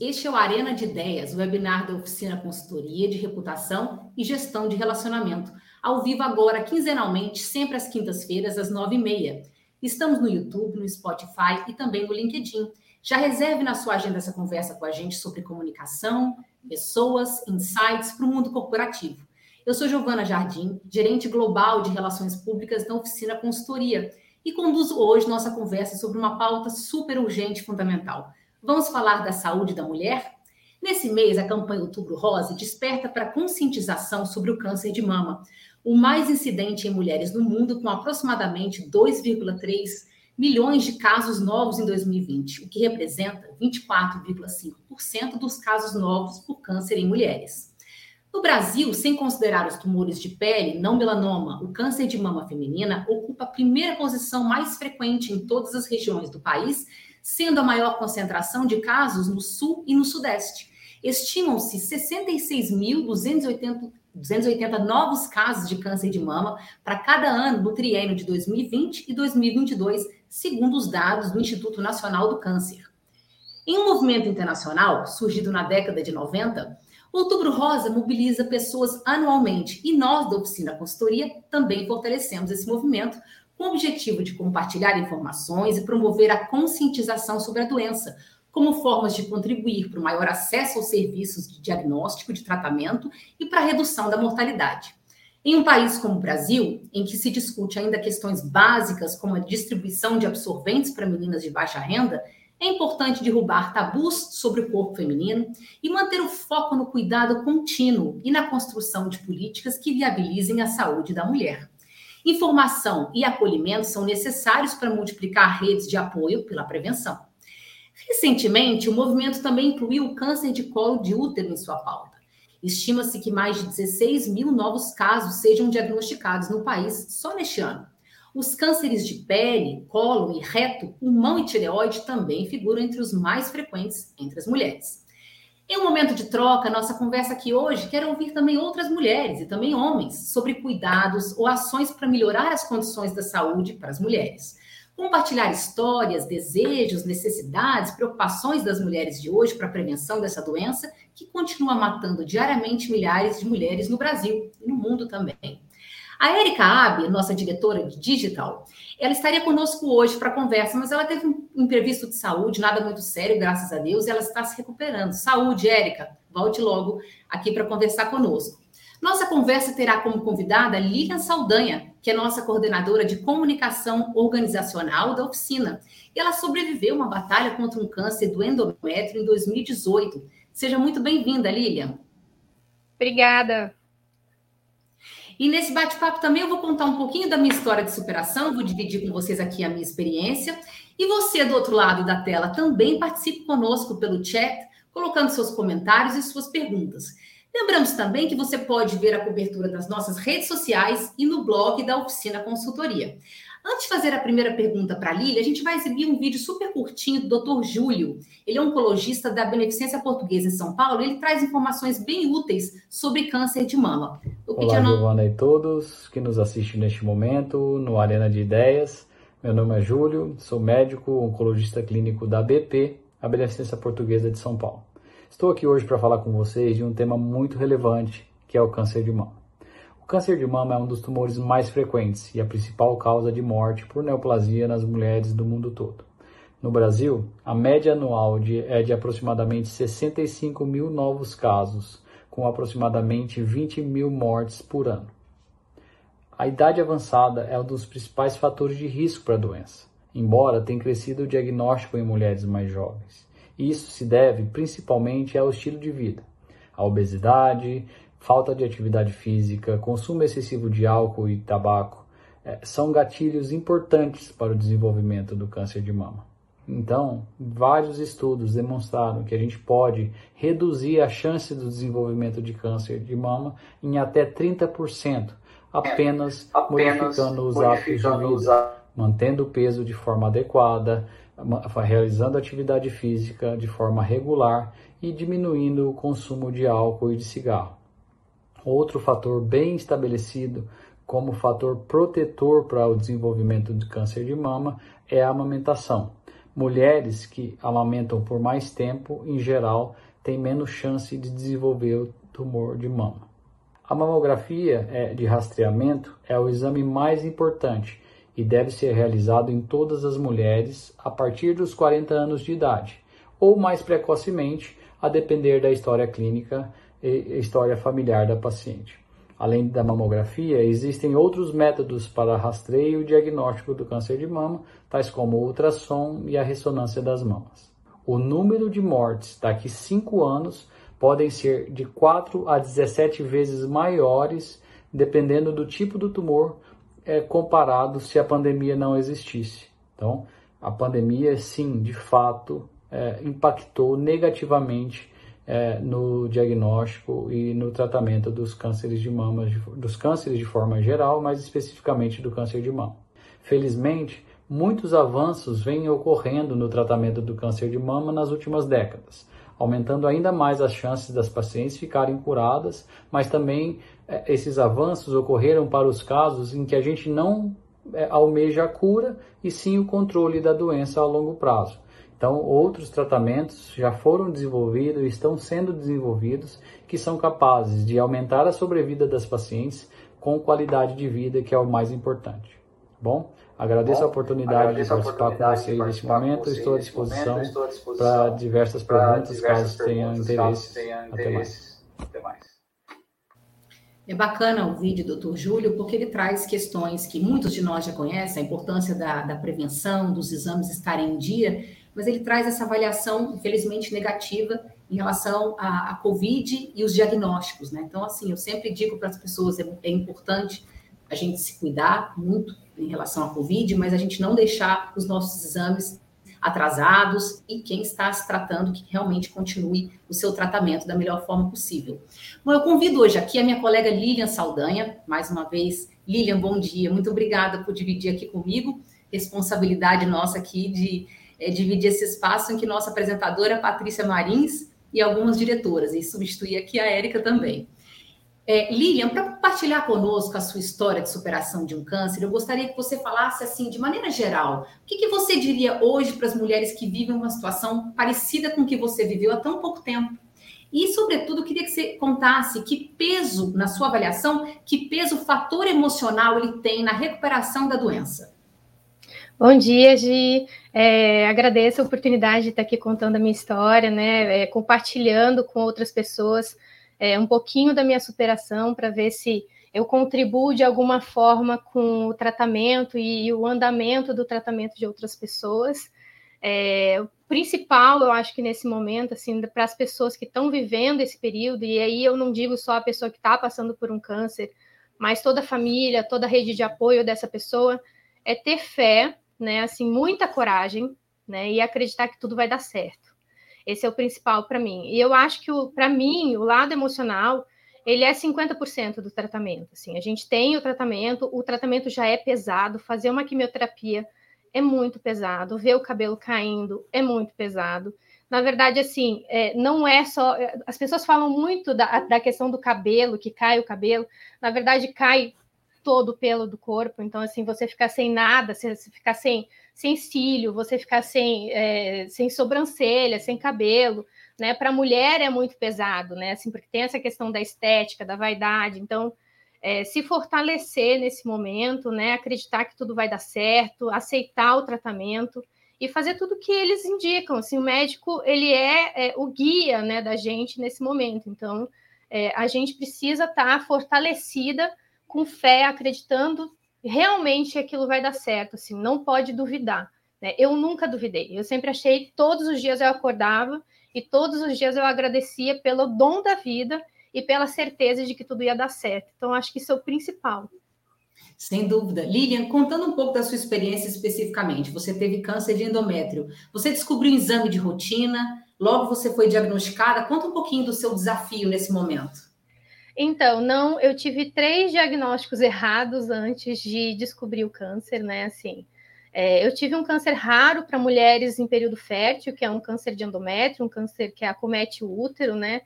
Este é o Arena de Ideias, o webinar da Oficina Consultoria de Reputação e Gestão de Relacionamento, ao vivo agora, quinzenalmente, sempre às quintas-feiras, às nove e meia. Estamos no YouTube, no Spotify e também no LinkedIn. Já reserve na sua agenda essa conversa com a gente sobre comunicação, pessoas, insights para o mundo corporativo. Eu sou Giovana Jardim, gerente global de relações públicas da Oficina Consultoria e conduzo hoje nossa conversa sobre uma pauta super urgente e fundamental Vamos falar da saúde da mulher? Nesse mês, a campanha Outubro Rosa desperta para conscientização sobre o câncer de mama, o mais incidente em mulheres no mundo, com aproximadamente 2,3 milhões de casos novos em 2020, o que representa 24,5% dos casos novos por câncer em mulheres. No Brasil, sem considerar os tumores de pele, não melanoma, o câncer de mama feminina ocupa a primeira posição mais frequente em todas as regiões do país sendo a maior concentração de casos no sul e no sudeste. Estimam-se 66.280 novos casos de câncer de mama para cada ano no triênio de 2020 e 2022, segundo os dados do Instituto Nacional do Câncer. Em um movimento internacional surgido na década de 90, o Outubro Rosa mobiliza pessoas anualmente e nós da Oficina Consultoria também fortalecemos esse movimento com o objetivo de compartilhar informações e promover a conscientização sobre a doença, como formas de contribuir para o maior acesso aos serviços de diagnóstico, de tratamento e para a redução da mortalidade. Em um país como o Brasil, em que se discute ainda questões básicas como a distribuição de absorventes para meninas de baixa renda, é importante derrubar tabus sobre o corpo feminino e manter o foco no cuidado contínuo e na construção de políticas que viabilizem a saúde da mulher. Informação e acolhimento são necessários para multiplicar redes de apoio pela prevenção. Recentemente, o movimento também incluiu o câncer de colo de útero em sua pauta. Estima-se que mais de 16 mil novos casos sejam diagnosticados no país só neste ano. Os cânceres de pele, colo e reto, pulmão e tireoide também figuram entre os mais frequentes entre as mulheres. Em um momento de troca, nossa conversa aqui hoje quer ouvir também outras mulheres e também homens sobre cuidados ou ações para melhorar as condições da saúde para as mulheres. Compartilhar histórias, desejos, necessidades, preocupações das mulheres de hoje para a prevenção dessa doença que continua matando diariamente milhares de mulheres no Brasil e no mundo também. A Erika Abe, nossa diretora de digital, ela estaria conosco hoje para conversa, mas ela teve um imprevisto de saúde, nada muito sério, graças a Deus, e ela está se recuperando. Saúde, Érica, volte logo aqui para conversar conosco. Nossa conversa terá como convidada Lilian Saldanha, que é nossa coordenadora de comunicação organizacional da oficina. E ela sobreviveu uma batalha contra um câncer do endométrio em 2018. Seja muito bem-vinda, Lilian. Obrigada. E nesse bate-papo também eu vou contar um pouquinho da minha história de superação, vou dividir com vocês aqui a minha experiência. E você, do outro lado da tela, também participe conosco pelo chat, colocando seus comentários e suas perguntas. Lembramos também que você pode ver a cobertura das nossas redes sociais e no blog da Oficina Consultoria. Antes de fazer a primeira pergunta para a Lília, a gente vai exibir um vídeo super curtinho do Dr. Júlio. Ele é oncologista da Beneficência Portuguesa em São Paulo. Ele traz informações bem úteis sobre câncer de mama. Olá, Giovana e todos que nos assistem neste momento no Arena de Ideias. Meu nome é Júlio, sou médico oncologista clínico da BP, a Beneficência Portuguesa de São Paulo. Estou aqui hoje para falar com vocês de um tema muito relevante, que é o câncer de mama câncer de mama é um dos tumores mais frequentes e a principal causa de morte por neoplasia nas mulheres do mundo todo. No Brasil, a média anual de, é de aproximadamente 65 mil novos casos, com aproximadamente 20 mil mortes por ano. A idade avançada é um dos principais fatores de risco para a doença, embora tenha crescido o diagnóstico em mulheres mais jovens. Isso se deve principalmente ao estilo de vida, à obesidade, falta de atividade física, consumo excessivo de álcool e tabaco é, são gatilhos importantes para o desenvolvimento do câncer de mama. Então, vários estudos demonstraram que a gente pode reduzir a chance do desenvolvimento de câncer de mama em até 30%, apenas, apenas modificando os hábitos de vida, mantendo o peso de forma adequada, realizando atividade física de forma regular e diminuindo o consumo de álcool e de cigarro. Outro fator bem estabelecido como fator protetor para o desenvolvimento de câncer de mama é a amamentação. Mulheres que amamentam por mais tempo, em geral, têm menos chance de desenvolver o tumor de mama. A mamografia é, de rastreamento é o exame mais importante e deve ser realizado em todas as mulheres a partir dos 40 anos de idade, ou mais precocemente, a depender da história clínica e história familiar da paciente. Além da mamografia, existem outros métodos para rastreio e diagnóstico do câncer de mama, tais como o ultrassom e a ressonância das mamas. O número de mortes daqui 5 anos podem ser de 4 a 17 vezes maiores, dependendo do tipo do tumor, é, comparado se a pandemia não existisse. Então, a pandemia, sim, de fato, é, impactou negativamente é, no diagnóstico e no tratamento dos cânceres de mama, dos cânceres de forma geral, mas especificamente do câncer de mama. Felizmente, muitos avanços vêm ocorrendo no tratamento do câncer de mama nas últimas décadas, aumentando ainda mais as chances das pacientes ficarem curadas, mas também é, esses avanços ocorreram para os casos em que a gente não é, almeja a cura e sim o controle da doença a longo prazo. Então, outros tratamentos já foram desenvolvidos e estão sendo desenvolvidos que são capazes de aumentar a sobrevida das pacientes com qualidade de vida, que é o mais importante. Bom, agradeço Bom, a oportunidade agradeço de participar oportunidade com vocês nesse momento. Estou à disposição, disposição para diversas perguntas, diversas caso tenham interesse. Tenha Até mais. Até mais. É bacana o vídeo, doutor Júlio, porque ele traz questões que muitos de nós já conhecem, a importância da, da prevenção, dos exames estarem em dia, mas ele traz essa avaliação, infelizmente, negativa em relação à, à Covid e os diagnósticos, né? Então, assim, eu sempre digo para as pessoas, é, é importante a gente se cuidar muito em relação à Covid, mas a gente não deixar os nossos exames atrasados e quem está se tratando que realmente continue o seu tratamento da melhor forma possível. Bom, eu convido hoje aqui a minha colega Lilian Saldanha, mais uma vez. Lilian, bom dia, muito obrigada por dividir aqui comigo, responsabilidade nossa aqui de é, dividir esse espaço em que nossa apresentadora, Patrícia Marins, e algumas diretoras, e substituir aqui a Érica também. É, Lilian, para compartilhar conosco a sua história de superação de um câncer, eu gostaria que você falasse assim, de maneira geral, o que, que você diria hoje para as mulheres que vivem uma situação parecida com o que você viveu há tão pouco tempo? E, sobretudo, queria que você contasse que peso, na sua avaliação, que peso o fator emocional ele tem na recuperação da doença. Bom dia, Gi. É, agradeço a oportunidade de estar aqui contando a minha história, né? É, compartilhando com outras pessoas é, um pouquinho da minha superação para ver se eu contribuo de alguma forma com o tratamento e, e o andamento do tratamento de outras pessoas. É, o principal, eu acho que nesse momento, assim, para as pessoas que estão vivendo esse período, e aí eu não digo só a pessoa que está passando por um câncer, mas toda a família, toda a rede de apoio dessa pessoa, é ter fé né? Assim, muita coragem, né? E acreditar que tudo vai dar certo. Esse é o principal para mim. E eu acho que para mim o lado emocional ele é 50% do tratamento. Assim, a gente tem o tratamento, o tratamento já é pesado. Fazer uma quimioterapia é muito pesado. Ver o cabelo caindo é muito pesado. Na verdade, assim, é, não é só. As pessoas falam muito da, da questão do cabelo, que cai o cabelo. Na verdade, cai todo o pelo do corpo. Então, assim, você ficar sem nada, você ficar sem, sem cílio, você ficar sem, é, sem sobrancelha, sem cabelo, né? Para a mulher é muito pesado, né? Assim, porque tem essa questão da estética, da vaidade. Então, é, se fortalecer nesse momento, né? Acreditar que tudo vai dar certo, aceitar o tratamento e fazer tudo que eles indicam. Assim, o médico ele é, é o guia, né, da gente nesse momento. Então, é, a gente precisa estar tá fortalecida com fé, acreditando realmente aquilo vai dar certo, assim, não pode duvidar. Né? Eu nunca duvidei, eu sempre achei todos os dias eu acordava e todos os dias eu agradecia pelo dom da vida e pela certeza de que tudo ia dar certo. Então, acho que isso é o principal. Sem dúvida. Lilian, contando um pouco da sua experiência especificamente, você teve câncer de endométrio. Você descobriu um exame de rotina, logo você foi diagnosticada. Conta um pouquinho do seu desafio nesse momento. Então, não, eu tive três diagnósticos errados antes de descobrir o câncer, né? Assim, é, eu tive um câncer raro para mulheres em período fértil, que é um câncer de endométrio, um câncer que acomete o útero, né?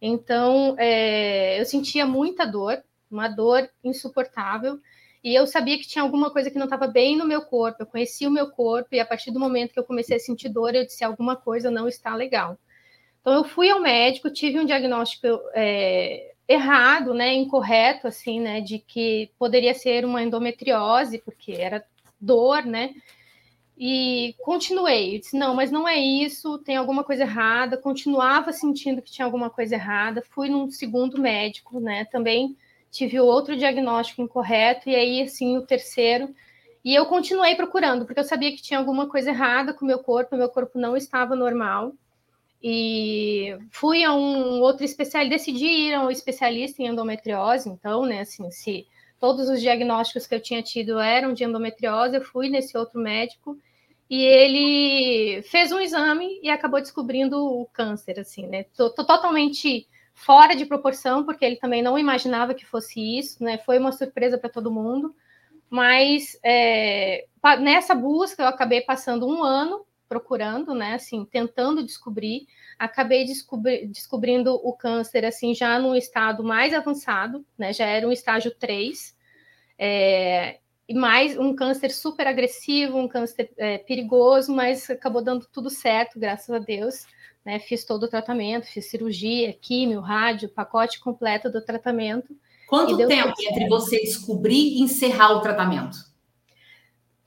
Então, é, eu sentia muita dor, uma dor insuportável. e eu sabia que tinha alguma coisa que não estava bem no meu corpo, eu conhecia o meu corpo, e a partir do momento que eu comecei a sentir dor, eu disse: alguma coisa não está legal. Então, eu fui ao médico, tive um diagnóstico é, errado, né, incorreto, assim, né, de que poderia ser uma endometriose, porque era dor, né, e continuei. Eu disse, não, mas não é isso, tem alguma coisa errada. Continuava sentindo que tinha alguma coisa errada. Fui num segundo médico, né? Também tive outro diagnóstico incorreto, e aí, assim, o terceiro. E eu continuei procurando, porque eu sabia que tinha alguma coisa errada com o meu corpo, meu corpo não estava normal. E fui a um outro especialista, decidi ir a um especialista em endometriose, então, né, assim, se todos os diagnósticos que eu tinha tido eram de endometriose, eu fui nesse outro médico e ele fez um exame e acabou descobrindo o câncer, assim, né? Tô, tô, totalmente fora de proporção, porque ele também não imaginava que fosse isso, né? Foi uma surpresa para todo mundo, mas é, nessa busca eu acabei passando um ano procurando, né? Assim, tentando descobrir, acabei descobri descobrindo o câncer, assim, já num estado mais avançado, né? Já era um estágio 3. É, e mais um câncer super agressivo, um câncer é, perigoso, mas acabou dando tudo certo, graças a Deus. Né? Fiz todo o tratamento, fiz cirurgia, químio, rádio, pacote completo do tratamento. Quanto tempo entre você descobrir e encerrar o tratamento?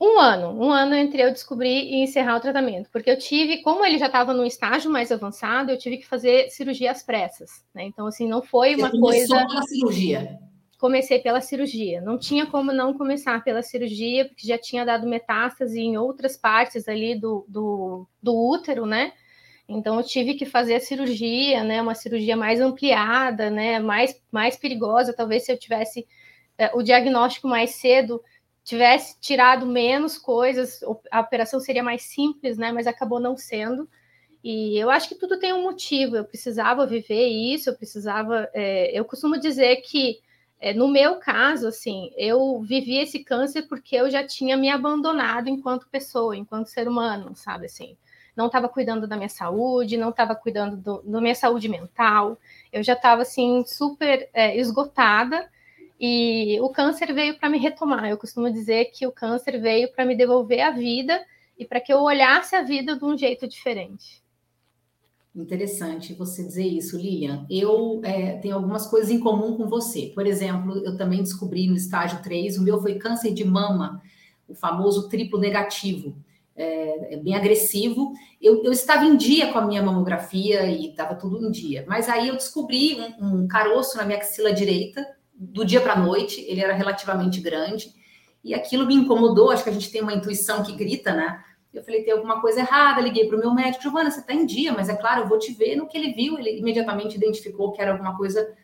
Um ano, um ano entre eu descobrir e encerrar o tratamento, porque eu tive, como ele já estava num estágio mais avançado, eu tive que fazer cirurgia às pressas, né? Então, assim, não foi uma Você coisa. Pela cirurgia comecei pela cirurgia. Não tinha como não começar pela cirurgia, porque já tinha dado metástase em outras partes ali do, do, do útero, né? Então eu tive que fazer a cirurgia, né? Uma cirurgia mais ampliada, né? Mais, mais perigosa. Talvez se eu tivesse é, o diagnóstico mais cedo, tivesse tirado menos coisas, a operação seria mais simples, né? Mas acabou não sendo. E eu acho que tudo tem um motivo. Eu precisava viver isso, eu precisava. É, eu costumo dizer que é, no meu caso, assim, eu vivi esse câncer porque eu já tinha me abandonado enquanto pessoa, enquanto ser humano, sabe assim. Não estava cuidando da minha saúde, não estava cuidando do, da minha saúde mental. Eu já estava assim super é, esgotada e o câncer veio para me retomar. Eu costumo dizer que o câncer veio para me devolver a vida e para que eu olhasse a vida de um jeito diferente. Interessante você dizer isso, Lilian. Eu é, tenho algumas coisas em comum com você. Por exemplo, eu também descobri no estágio 3, o meu foi câncer de mama, o famoso triplo negativo, é, é bem agressivo. Eu, eu, estava em dia com a minha mamografia e estava tudo em dia. Mas aí eu descobri um, um caroço na minha axila direita, do dia para a noite, ele era relativamente grande, e aquilo me incomodou. Acho que a gente tem uma intuição que grita, né? Eu falei, tem alguma coisa errada, liguei para o meu médico, Giovana, você está em dia, mas é claro, eu vou te ver. No que ele viu, ele imediatamente identificou que era alguma coisa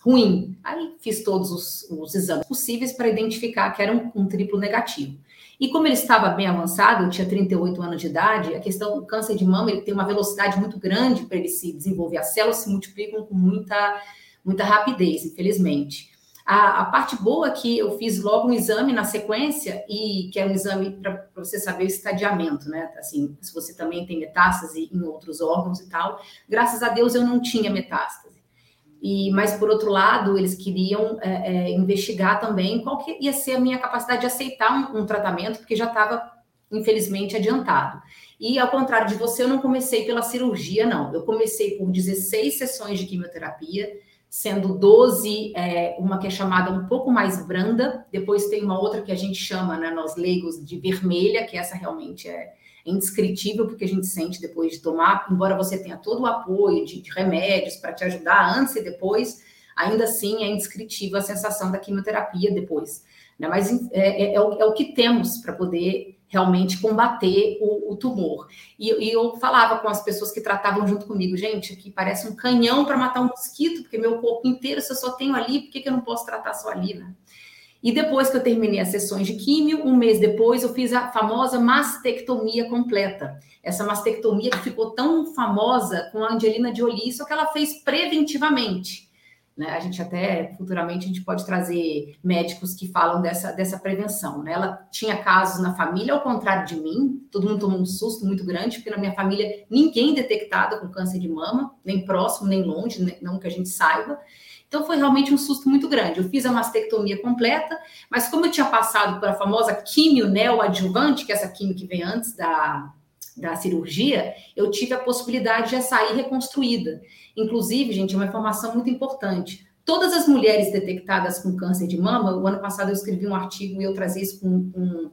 ruim. Aí fiz todos os, os exames possíveis para identificar que era um, um, triplo negativo. E como ele estava bem avançado, tinha 38 anos de idade, a questão do câncer de mama ele tem uma velocidade muito grande para ele se desenvolver. As células se multiplicam com muita, muita rapidez, infelizmente. A, a, parte boa que eu fiz logo um exame na sequência, e que é um exame para você saber o estadiamento, né? Assim, se você também tem metástase em outros órgãos e tal. Graças a Deus eu não tinha metástase. E, mas, por outro lado, eles queriam é, é, investigar também qual que ia ser a minha capacidade de aceitar um, um tratamento, porque já estava, infelizmente, adiantado. E, ao contrário de você, eu não comecei pela cirurgia, não. Eu comecei por 16 sessões de quimioterapia, sendo 12 é, uma que é chamada um pouco mais branda, depois tem uma outra que a gente chama, né, nós leigos, de vermelha, que essa realmente é indescritível, porque a gente sente depois de tomar, embora você tenha todo o apoio de, de remédios para te ajudar antes e depois, ainda assim é indescritível a sensação da quimioterapia depois. Né? Mas é, é, é, o, é o que temos para poder realmente combater o, o tumor. E, e, eu falava com as pessoas que tratavam junto comigo, gente, aqui parece um canhão para matar um mosquito, porque meu corpo inteiro, se eu só tenho ali, por que, que eu não posso tratar só ali, né? E depois que eu terminei as sessões de químio, um mês depois, eu fiz a famosa mastectomia completa. Essa mastectomia que ficou tão famosa com a Angelina Jolie, só que ela fez preventivamente. Né? A gente até futuramente a gente pode trazer médicos que falam dessa, dessa prevenção. Né? Ela tinha casos na família, ao contrário de mim, todo mundo tomou um susto muito grande, porque na minha família ninguém detectado com câncer de mama, nem próximo, nem longe, não que a gente saiba. Então foi realmente um susto muito grande. Eu fiz a mastectomia completa, mas como eu tinha passado por a famosa químio neoadjuvante, que é essa químio que vem antes da, da cirurgia, eu tive a possibilidade de sair reconstruída. Inclusive, gente, uma informação muito importante. Todas as mulheres detectadas com câncer de mama, o ano passado eu escrevi um artigo e eu trazia isso com, com,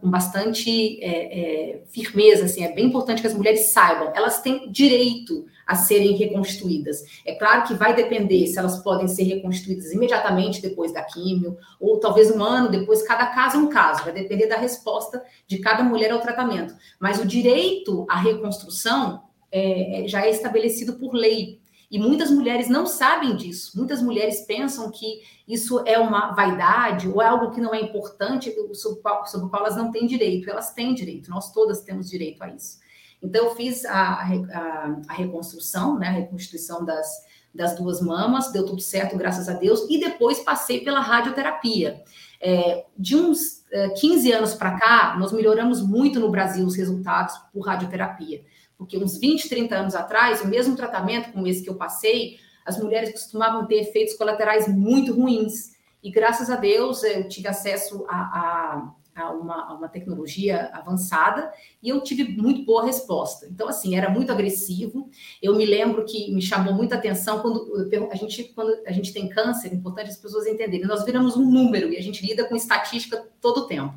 com bastante é, é, firmeza, assim, é bem importante que as mulheres saibam, elas têm direito a serem reconstruídas. É claro que vai depender se elas podem ser reconstruídas imediatamente depois da químio, ou talvez um ano depois, cada caso é um caso, vai depender da resposta de cada mulher ao tratamento. Mas o direito à reconstrução é, é, já é estabelecido por lei. E muitas mulheres não sabem disso. Muitas mulheres pensam que isso é uma vaidade ou é algo que não é importante, sobre o qual, sobre o qual elas não têm direito. Elas têm direito, nós todas temos direito a isso. Então, eu fiz a, a, a reconstrução, né, a reconstituição das, das duas mamas, deu tudo certo, graças a Deus, e depois passei pela radioterapia. É, de uns é, 15 anos para cá, nós melhoramos muito no Brasil os resultados por radioterapia. Porque uns 20, 30 anos atrás, o mesmo tratamento como esse que eu passei, as mulheres costumavam ter efeitos colaterais muito ruins. E graças a Deus eu tive acesso a, a, a, uma, a uma, tecnologia avançada e eu tive muito boa resposta. Então, assim, era muito agressivo. Eu me lembro que me chamou muita atenção quando a gente, quando a gente tem câncer, é importante as pessoas entenderem. Nós viramos um número e a gente lida com estatística todo o tempo.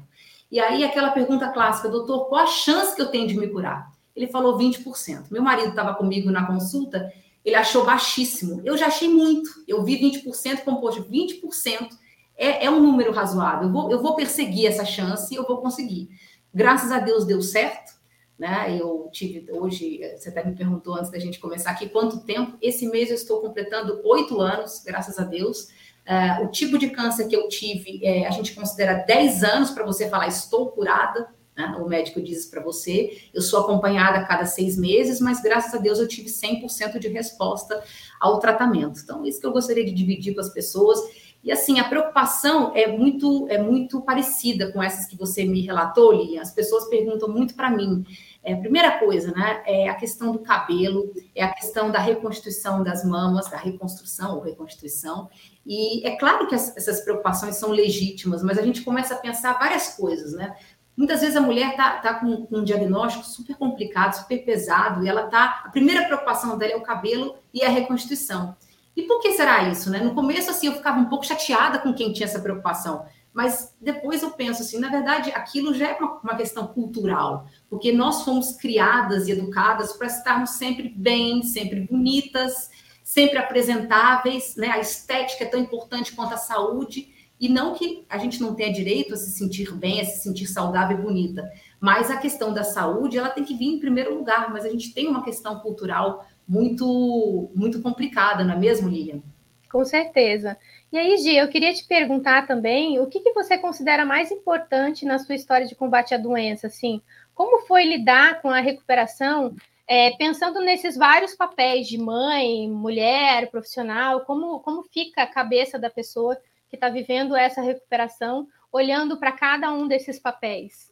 E aí, aquela pergunta clássica, doutor, qual a chance que eu tenho de me curar? Ele falou 20%. Meu marido estava comigo na consulta, ele achou baixíssimo. Eu já achei muito. Eu vi 20%, composto 20% é, é um número razoável. Eu vou, eu vou perseguir essa chance e eu vou conseguir. Graças a Deus deu certo. Né? Eu tive hoje, você até me perguntou antes da gente começar aqui, quanto tempo? Esse mês eu estou completando oito anos, graças a Deus. Uh, o tipo de câncer que eu tive, é, a gente considera 10 anos para você falar estou curada, né? O médico diz para você. Eu sou acompanhada a cada seis meses, mas graças a Deus eu tive 100% de resposta ao tratamento. Então, isso que eu gostaria de dividir com as pessoas. E assim, a preocupação é muito é muito parecida com essas que você me relatou, Lilian. As pessoas perguntam muito para mim. É, primeira coisa, né, é a questão do cabelo, é a questão da reconstituição das mamas, da reconstrução ou reconstituição. E é claro que as, essas preocupações são legítimas, mas a gente começa a pensar várias coisas, né? Muitas vezes a mulher está tá com, com, um diagnóstico super complicado, super pesado, e ela tá. A primeira preocupação dela é o cabelo e a reconstituição. E por que será isso, né? No começo, assim, eu ficava um pouco chateada com quem tinha essa preocupação. Mas depois eu penso assim, na verdade, aquilo já é uma, uma questão cultural, porque nós fomos criadas e educadas para estarmos sempre bem, sempre bonitas, sempre apresentáveis, né? A estética é tão importante quanto a saúde. E não que a gente não tenha direito a se sentir bem, a se sentir saudável e bonita, mas a questão da saúde, ela tem que vir em primeiro lugar, mas a gente tem uma questão cultural muito muito complicada, não é mesmo, Lilian? Com certeza. E aí, Gi, eu queria te perguntar também, o que, que você considera mais importante na sua história de combate à doença, assim? Como foi lidar com a recuperação, é, pensando nesses vários papéis de mãe, mulher, profissional, como, como fica a cabeça da pessoa que está vivendo essa recuperação, olhando para cada um desses papéis?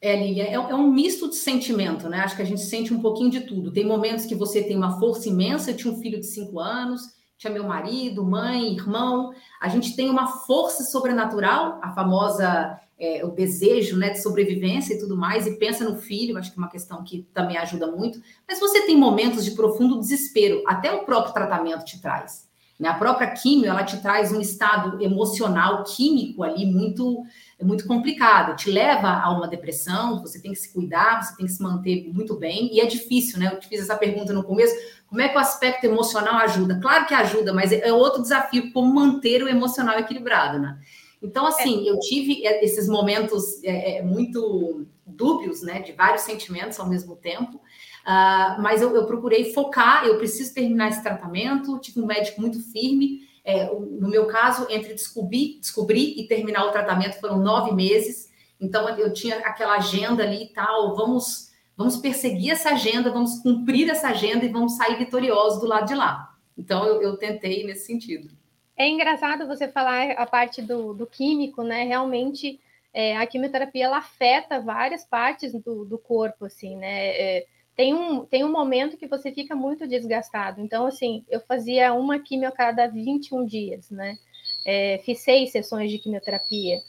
É, Lívia, é, é, um misto de sentimento, né? Acho que a gente sente um pouquinho de tudo. Tem momentos que você tem uma força imensa, tinha um filho de cinco anos, tinha meu marido, mãe, irmão. A gente tem uma força sobrenatural, a famosa é, o desejo né, de sobrevivência e tudo mais, e pensa no filho, acho que é uma questão que também ajuda muito. Mas você tem momentos de profundo desespero, até o próprio tratamento te traz. Né? A própria químio, ela te traz um estado emocional, químico ali muito, muito complicado. Te leva a uma depressão, você tem que se cuidar, você tem que se manter muito bem. E é difícil, né? Eu te fiz essa pergunta no começo. Como é que o aspecto emocional ajuda? Claro que ajuda, mas é outro desafio, como manter o emocional equilibrado, né? Então, assim, eu tive esses momentos é, é muito dúbios, né? De vários sentimentos ao mesmo tempo. Uh, mas eu, eu, procurei focar, eu preciso terminar esse tratamento, tive um médico muito firme. É, no meu caso, entre descobrir, descobrir e terminar o tratamento foram nove meses. Então eu tinha aquela agenda ali e tal, vamos, vamos perseguir essa agenda, vamos cumprir essa agenda e vamos sair vitoriosos do lado de lá. Então, eu, eu tentei nesse sentido. É engraçado você falar a parte do, do químico, né? Realmente, é, a quimioterapia ela afeta várias partes do, do corpo, assim, né? É, tem um, tem um momento que você fica muito desgastado. Então, assim, eu fazia uma quimio a cada 21 dias, né? É, fiz seis sessões de quimioterapia.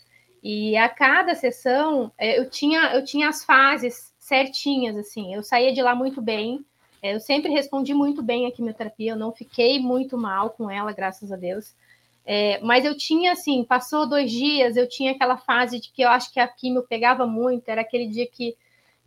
E a cada sessão, é, eu tinha, eu tinha as fases certinhas, assim. Eu saía de lá muito bem. É, eu sempre respondi muito bem a quimioterapia. Eu não fiquei muito mal com ela, graças a Deus. É, mas eu tinha, assim, passou dois dias, eu tinha aquela fase de que eu acho que a quimio pegava muito. Era aquele dia que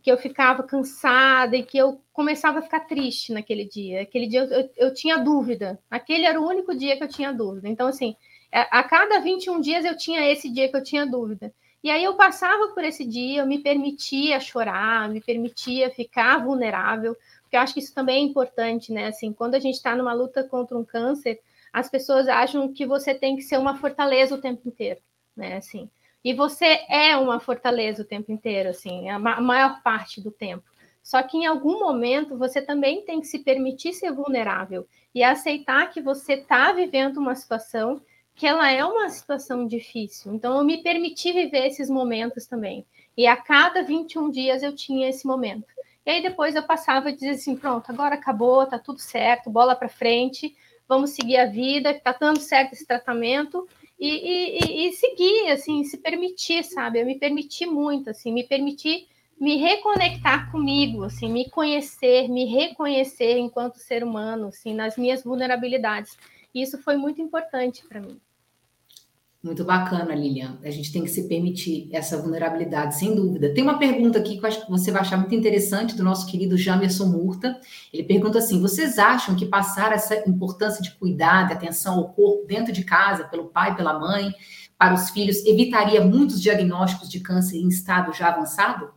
que eu ficava cansada e que eu começava a ficar triste naquele dia. Aquele dia eu, eu, eu, tinha dúvida. Aquele era o único dia que eu tinha dúvida. Então, assim, a, a cada 21 dias eu tinha esse dia que eu tinha dúvida. E aí eu passava por esse dia, eu me permitia chorar, me permitia ficar vulnerável, porque eu acho que isso também é importante, né? Assim, quando a gente está numa luta contra um câncer, as pessoas acham que você tem que ser uma fortaleza o tempo inteiro, né? Assim, e você é uma fortaleza o tempo inteiro, assim, a maior parte do tempo. Só que em algum momento você também tem que se permitir ser vulnerável e aceitar que você está vivendo uma situação que ela é uma situação difícil. Então eu me permiti viver esses momentos também. E a cada 21 dias eu tinha esse momento. E aí depois eu passava e dizia assim, pronto, agora acabou, tá tudo certo, bola para frente, vamos seguir a vida, tá dando certo esse tratamento e, e, e, seguir, assim, se permitir, sabe? Eu me permiti muito, assim, me permitir me reconectar comigo, assim, me conhecer, me reconhecer enquanto ser humano, assim, nas minhas vulnerabilidades. E isso foi muito importante para mim. Muito bacana, Lilian. A gente tem que se permitir essa vulnerabilidade, sem dúvida. Tem uma pergunta aqui que eu acho que você vai achar muito interessante do nosso querido Jamerson Murta. Ele pergunta assim: vocês acham que passar essa importância de cuidar, de atenção ao corpo dentro de casa, pelo pai, pela mãe, para os filhos, evitaria muitos diagnósticos de câncer em estado já avançado? O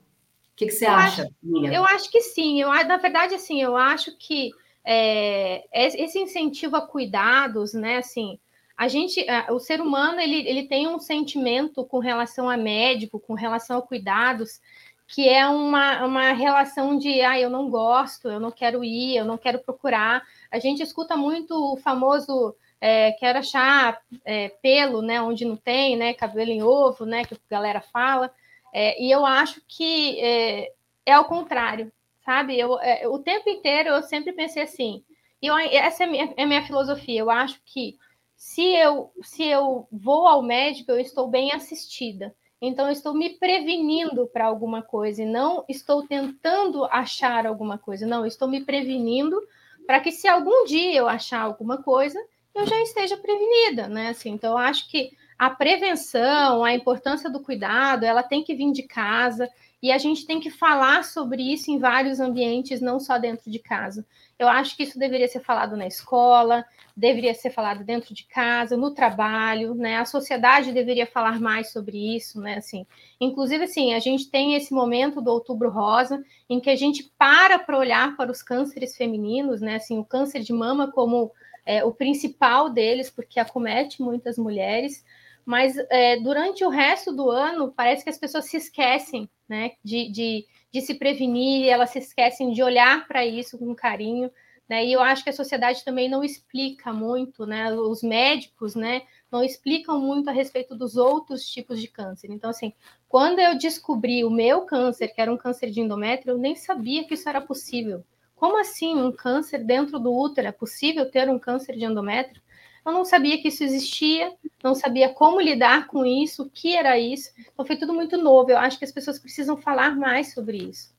que, que você eu acha, acho, Lilian? Eu acho que sim. Eu, na verdade, assim, eu acho que é, esse incentivo a cuidados, né, assim a gente, o ser humano, ele, ele tem um sentimento com relação a médico, com relação a cuidados, que é uma, uma relação de, ah, eu não gosto, eu não quero ir, eu não quero procurar. A gente escuta muito o famoso é, quero achar é, pelo, né, onde não tem, né, cabelo em ovo, né, que a galera fala. É, e eu acho que é, é ao contrário, sabe? Eu, é, o tempo inteiro eu sempre pensei assim, e essa é minha, é minha filosofia, eu acho que se eu, se eu vou ao médico, eu estou bem assistida. Então, eu estou me prevenindo para alguma coisa e não estou tentando achar alguma coisa. Não, estou me prevenindo para que, se algum dia eu achar alguma coisa, eu já esteja prevenida, né? Assim, então, eu acho que a prevenção, a importância do cuidado, ela tem que vir de casa e a gente tem que falar sobre isso em vários ambientes, não só dentro de casa. Eu acho que isso deveria ser falado na escola, deveria ser falado dentro de casa, no trabalho, né? A sociedade deveria falar mais sobre isso, né? Assim, inclusive, assim, a gente tem esse momento do Outubro Rosa, em que a gente para para olhar para os cânceres femininos, né? Assim, o câncer de mama como é, o principal deles, porque acomete muitas mulheres, mas é, durante o resto do ano parece que as pessoas se esquecem, né? De, de de se prevenir, elas se esquecem de olhar para isso com carinho, né? E eu acho que a sociedade também não explica muito, né? Os médicos, né? Não explicam muito a respeito dos outros tipos de câncer. Então, assim, quando eu descobri o meu câncer, que era um câncer de endométrio, eu nem sabia que isso era possível. Como assim um câncer dentro do útero? É possível ter um câncer de endométrio? Eu não sabia que isso existia, não sabia como lidar com isso, o que era isso. Então foi tudo muito novo. Eu acho que as pessoas precisam falar mais sobre isso.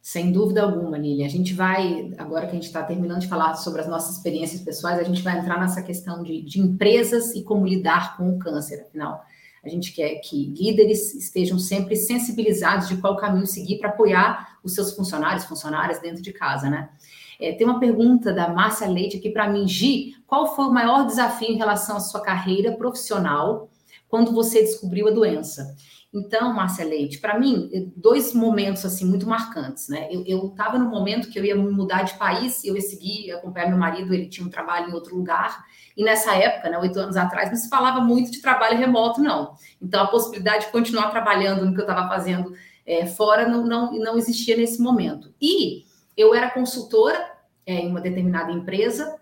Sem dúvida alguma, Lili. A gente vai, agora que a gente está terminando de falar sobre as nossas experiências pessoais, a gente vai entrar nessa questão de, de empresas e como lidar com o câncer. Afinal, a gente quer que líderes estejam sempre sensibilizados de qual caminho seguir para apoiar os seus funcionários, funcionárias dentro de casa, né? É, tem uma pergunta da Márcia Leite aqui para mim, Gi, qual foi o maior desafio em relação à sua carreira profissional quando você descobriu a doença? Então, Márcia Leite, para mim, dois momentos assim muito marcantes, né? Eu estava no momento que eu ia mudar de país, eu ia seguir, acompanhar meu marido, ele tinha um trabalho em outro lugar, e nessa época, né, oito anos atrás, não se falava muito de trabalho remoto, não. Então, a possibilidade de continuar trabalhando no que eu estava fazendo é, fora não, não, não existia nesse momento. E eu era consultora é, em uma determinada empresa.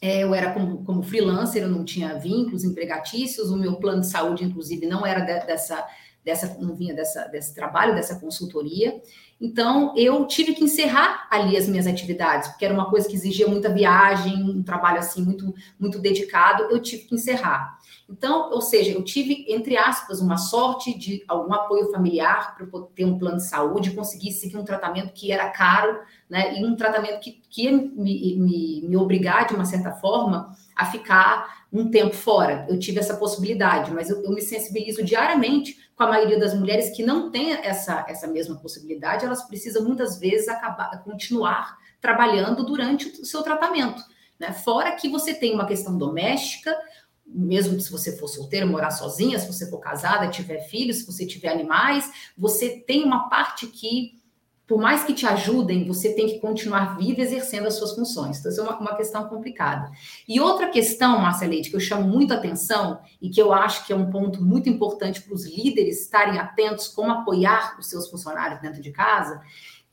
É, eu era como, como, freelancer, eu não tinha vínculos empregatícios, o meu plano de saúde, inclusive, não era de, dessa, dessa, não vinha dessa, desse trabalho, dessa consultoria. Então, eu tive que encerrar ali as minhas atividades, porque era uma coisa que exigia muita viagem, um trabalho assim muito, muito dedicado, eu tive que encerrar. Então, ou seja, eu tive, entre aspas, uma sorte de algum apoio familiar para ter um plano de saúde, conseguir seguir um tratamento que era caro, né? E um tratamento que, que ia me, me, me obrigar, de uma certa forma, a ficar um tempo fora. Eu tive essa possibilidade, mas eu, eu me sensibilizo diariamente com a maioria das mulheres que não tem essa, essa mesma possibilidade, elas precisam muitas vezes acabar, continuar trabalhando durante o seu tratamento. Né? Fora que você tem uma questão doméstica, mesmo se você for solteira, morar sozinha, se você for casada, tiver filhos, se você tiver animais, você tem uma parte que, por mais que te ajudem, você tem que continuar viva exercendo as suas funções. Então, isso é uma, uma questão complicada. E outra questão, Márcia Leite, que eu chamo muito atenção e que eu acho que é um ponto muito importante para os líderes estarem atentos como apoiar os seus funcionários dentro de casa,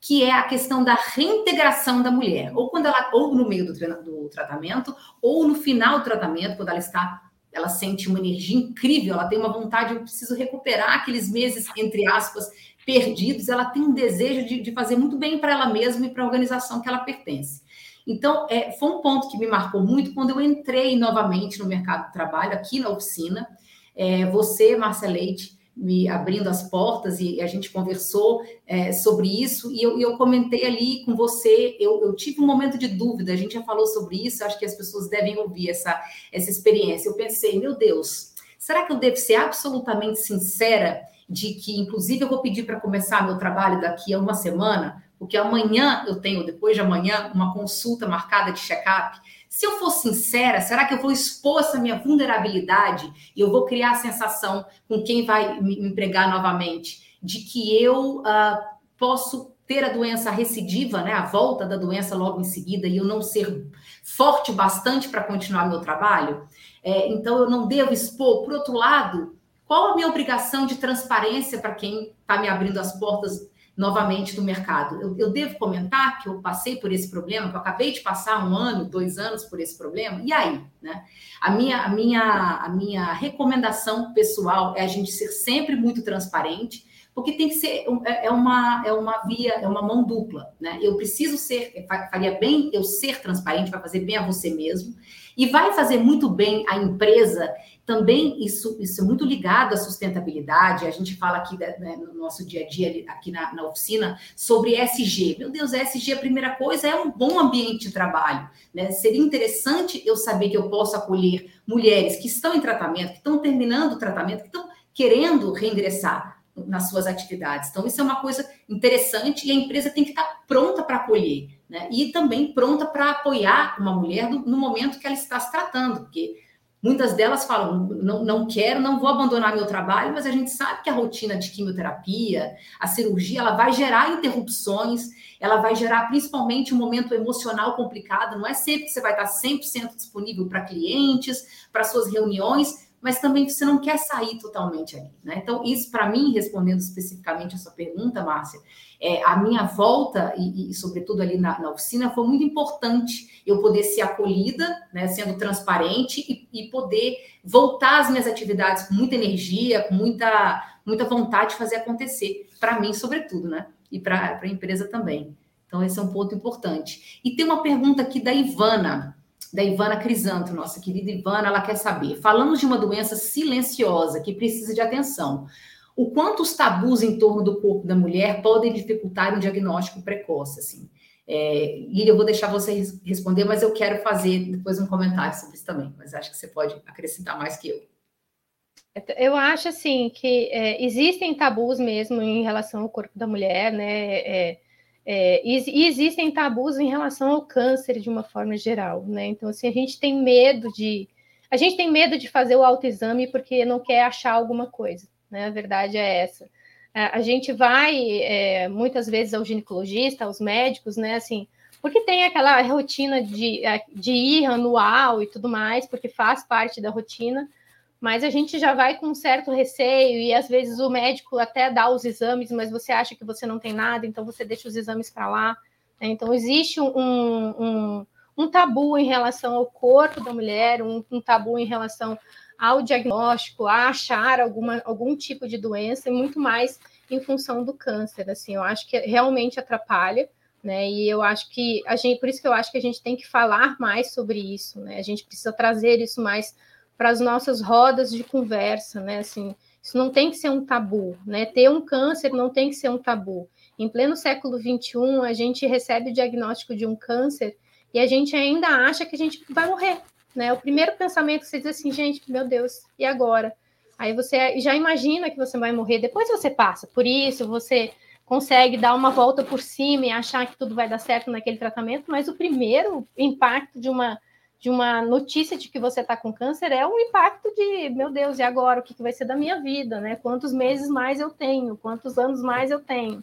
que é a questão da reintegração da mulher, ou quando ela, ou no meio do, do, tratamento, ou no final do tratamento, quando ela está, ela sente uma energia incrível, ela tem uma vontade, eu preciso recuperar aqueles meses, entre aspas, perdidos, ela tem um desejo de, de fazer muito bem para ela mesma e para a organização que ela pertence. Então, é, foi um ponto que me marcou muito quando eu entrei novamente no mercado de trabalho, aqui na oficina. É, você, Marcia Leite, me abrindo as portas e a gente conversou é, sobre isso. E eu, eu, comentei ali com você, eu, eu, tive um momento de dúvida, a gente já falou sobre isso, acho que as pessoas devem ouvir essa, essa experiência. Eu pensei, meu Deus, será que eu devo ser absolutamente sincera de que, inclusive, eu vou pedir para começar meu trabalho daqui a uma semana, porque amanhã eu tenho, depois de amanhã, uma consulta marcada de check-up se eu for sincera, será que eu vou expor essa minha vulnerabilidade e eu vou criar a sensação com quem vai me empregar novamente de que eu uh, posso ter a doença recidiva, né, a volta da doença logo em seguida e eu não ser forte bastante para continuar meu trabalho? É, então eu não devo expor. Por outro lado, qual a minha obrigação de transparência para quem está me abrindo as portas novamente do mercado. Eu, eu, devo comentar que eu passei por esse problema, que eu acabei de passar um ano, dois anos por esse problema, e aí? Né? A, minha, a, minha, a minha recomendação pessoal é a gente ser sempre muito transparente, porque tem que ser é, é uma, é uma via, é uma mão dupla. Né? Eu preciso ser, faria bem eu ser transparente, vai fazer bem a você mesmo, e vai fazer muito bem a empresa também isso, isso é muito ligado à sustentabilidade. A gente fala aqui né, no nosso dia a dia, aqui na, na, oficina, sobre SG. Meu Deus, SG, a primeira coisa é um bom ambiente de trabalho. Né? Seria interessante eu saber que eu posso acolher mulheres que estão em tratamento, que estão terminando o tratamento, que estão querendo reingressar nas suas atividades. Então, isso é uma coisa interessante e a empresa tem que estar pronta para acolher, né? E também pronta para apoiar uma mulher no, momento que ela está se tratando, porque Muitas delas falam: não, não quero, não vou abandonar meu trabalho, mas a gente sabe que a rotina de quimioterapia, a cirurgia, ela vai gerar interrupções, ela vai gerar principalmente um momento emocional complicado. Não é sempre que você vai estar 100% disponível para clientes, para suas reuniões, mas também você não quer sair totalmente ali. Né? Então, isso, para mim, respondendo especificamente a sua pergunta, Márcia, é, a minha volta, e, e sobretudo ali na, na, oficina, foi muito importante eu poder ser acolhida, né, sendo transparente e, e, poder voltar às minhas atividades com muita energia, com muita, muita vontade de fazer acontecer, para mim, sobretudo, né? E para a empresa também. Então, esse é um ponto importante. E tem uma pergunta aqui da Ivana, da Ivana Crisanto, nossa querida Ivana, ela quer saber. Falamos de uma doença silenciosa que precisa de atenção o quanto os tabus em torno do corpo da mulher podem dificultar um diagnóstico precoce, assim. É, e eu vou deixar você responder, mas eu quero fazer depois um comentário sobre isso também, mas acho que você pode acrescentar mais que eu. Eu acho assim que é, existem tabus mesmo em relação ao corpo da mulher, né? É, é, e, e, existem tabus em relação ao câncer de uma forma geral, né? Então, assim, a gente tem medo de a gente tem medo de fazer o autoexame porque não quer achar alguma coisa né? A verdade é essa. A gente vai é, muitas vezes ao ginecologista, aos médicos, né? Assim, porque tem aquela rotina de, é, de ir anual e tudo mais, porque faz parte da rotina, mas a gente já vai com um certo receio e às vezes o médico até dá os exames, mas você acha que você não tem nada, então você deixa os exames para lá. Né? Então existe um, um, um, tabu em relação ao corpo da mulher, um, um tabu em relação ao diagnóstico, a achar alguma, algum tipo de doença, e muito mais em função do câncer. Assim, eu acho que realmente atrapalha, né? E eu acho que a gente, por isso que eu acho que a gente tem que falar mais sobre isso, né? A gente precisa trazer isso mais para as nossas rodas de conversa, né? Assim, isso não tem que ser um tabu, né? Ter um câncer não tem que ser um tabu. Em pleno século XXI, a gente recebe o diagnóstico de um câncer e a gente ainda acha que a gente vai morrer, né? O primeiro pensamento que você diz assim, gente, meu Deus, e agora? Aí você já imagina que você vai morrer, depois você passa por isso, você consegue dar uma volta por cima e achar que tudo vai dar certo naquele tratamento, mas o primeiro impacto de uma de uma notícia de que você está com câncer é um impacto de, meu Deus, e agora o que, que vai ser da minha vida, né? Quantos meses mais eu tenho? Quantos anos mais eu tenho?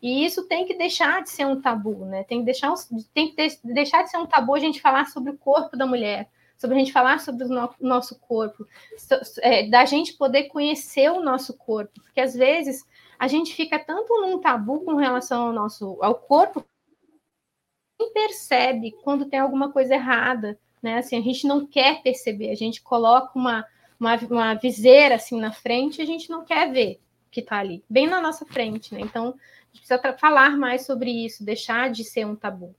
E isso tem que deixar de ser um tabu, né? Tem que deixar, tem que deixar de ser um tabu a gente falar sobre o corpo da mulher, sobre a gente falar sobre o no, nosso corpo, é, da gente poder conhecer o nosso corpo, porque às vezes a gente fica tanto num tabu com relação ao nosso ao corpo, percebe quando tem alguma coisa errada, né? Assim, a gente não quer perceber, a gente coloca uma, uma, uma viseira assim na frente, e a gente não quer ver o que está ali, bem na nossa frente, né? Então, a gente precisa falar mais sobre isso, deixar de ser um tabu.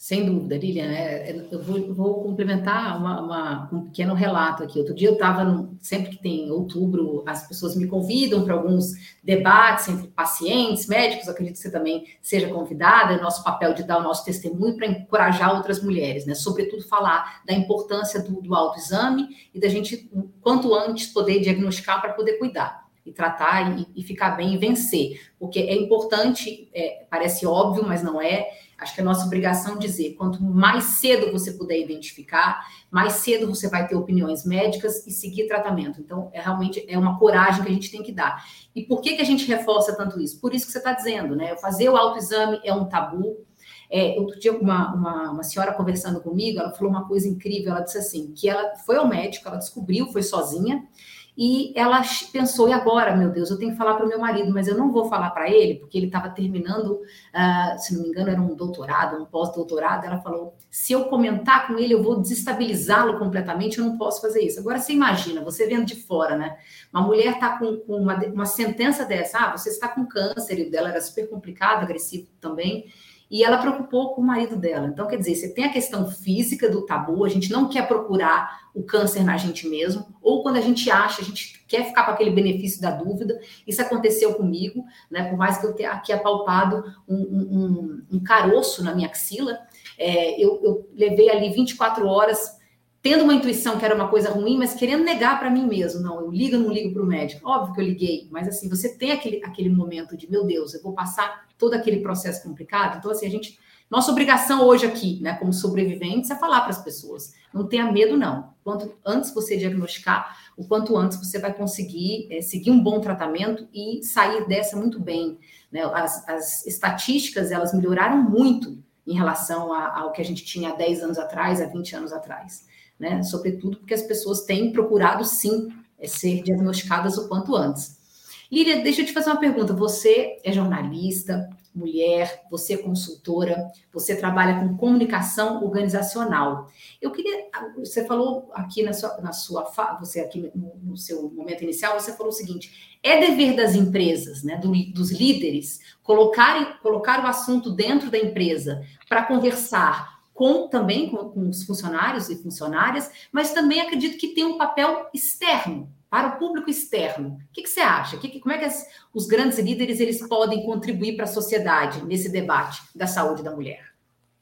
Sem dúvida, Lilian. É, é, eu vou, vou complementar uma, uma, um pequeno relato aqui. Outro dia eu estava, sempre que tem outubro, as pessoas me convidam para alguns debates entre pacientes, médicos, acredito que você também seja convidada, é nosso papel de dar o nosso testemunho para encorajar outras mulheres, né? Sobretudo falar da importância do, do autoexame e da gente, quanto antes, poder diagnosticar para poder cuidar e tratar e, e, ficar bem e vencer. Porque é importante, é, parece óbvio, mas não é Acho que é nossa obrigação dizer: quanto mais cedo você puder identificar, mais cedo você vai ter opiniões médicas e seguir tratamento. Então, é realmente é uma coragem que a gente tem que dar. E por que, que a gente reforça tanto isso? Por isso que você está dizendo, né? Fazer o autoexame é um tabu. É, outro dia, uma, uma, uma, senhora conversando comigo, ela falou uma coisa incrível. Ela disse assim: que ela foi ao médico, ela descobriu, foi sozinha, e ela pensou, e agora, meu Deus, eu tenho que falar para o meu marido, mas eu não vou falar para ele, porque ele estava terminando, uh, se não me engano, era um doutorado, um pós-doutorado. Ela falou: se eu comentar com ele, eu vou desestabilizá-lo completamente, eu não posso fazer isso. Agora você imagina, você vendo de fora, né? Uma mulher está com, com uma, uma sentença dessa, ah, você está com câncer, e dela era super complicado, agressivo também e ela preocupou com o marido dela. Então, quer dizer, você tem a questão física do tabu, a gente não quer procurar o câncer na gente mesmo, ou quando a gente acha, a gente quer ficar com aquele benefício da dúvida. Isso aconteceu comigo, né? Por mais que eu tenha aqui apalpado um, um, um caroço na minha axila, é, eu, eu levei ali 24 horas tendo uma intuição que era uma coisa ruim, mas querendo negar para mim mesmo. Não, eu ligo não ligo para o médico. Óbvio que eu liguei, mas assim, você tem aquele, aquele momento de, meu Deus, eu vou passar todo aquele processo complicado. Então, assim, a gente. Nossa obrigação hoje aqui, né, como sobreviventes, é falar para as pessoas. Não tenha medo, não. Quanto antes você diagnosticar, o quanto antes você vai conseguir é, seguir um bom tratamento e sair dessa muito bem. Né? As, as estatísticas, elas melhoraram muito em relação ao que a gente tinha há 10 anos atrás, há 20 anos atrás né? Sobretudo porque as pessoas têm procurado sim é, ser diagnosticadas o quanto antes. Lília, deixa eu te fazer uma pergunta. Você é jornalista, mulher, você é consultora, você trabalha com comunicação organizacional. Eu queria, você falou aqui na sua, na sua você aqui no, no seu momento inicial, você falou o seguinte: é dever das empresas, né, do, dos líderes, colocar, colocar o assunto dentro da empresa para conversar com também com, com, os funcionários e funcionárias, mas também acredito que tem um papel externo para o público externo. O que, que você acha? Que, como é que as, os grandes líderes eles podem contribuir para a sociedade nesse debate da saúde da mulher?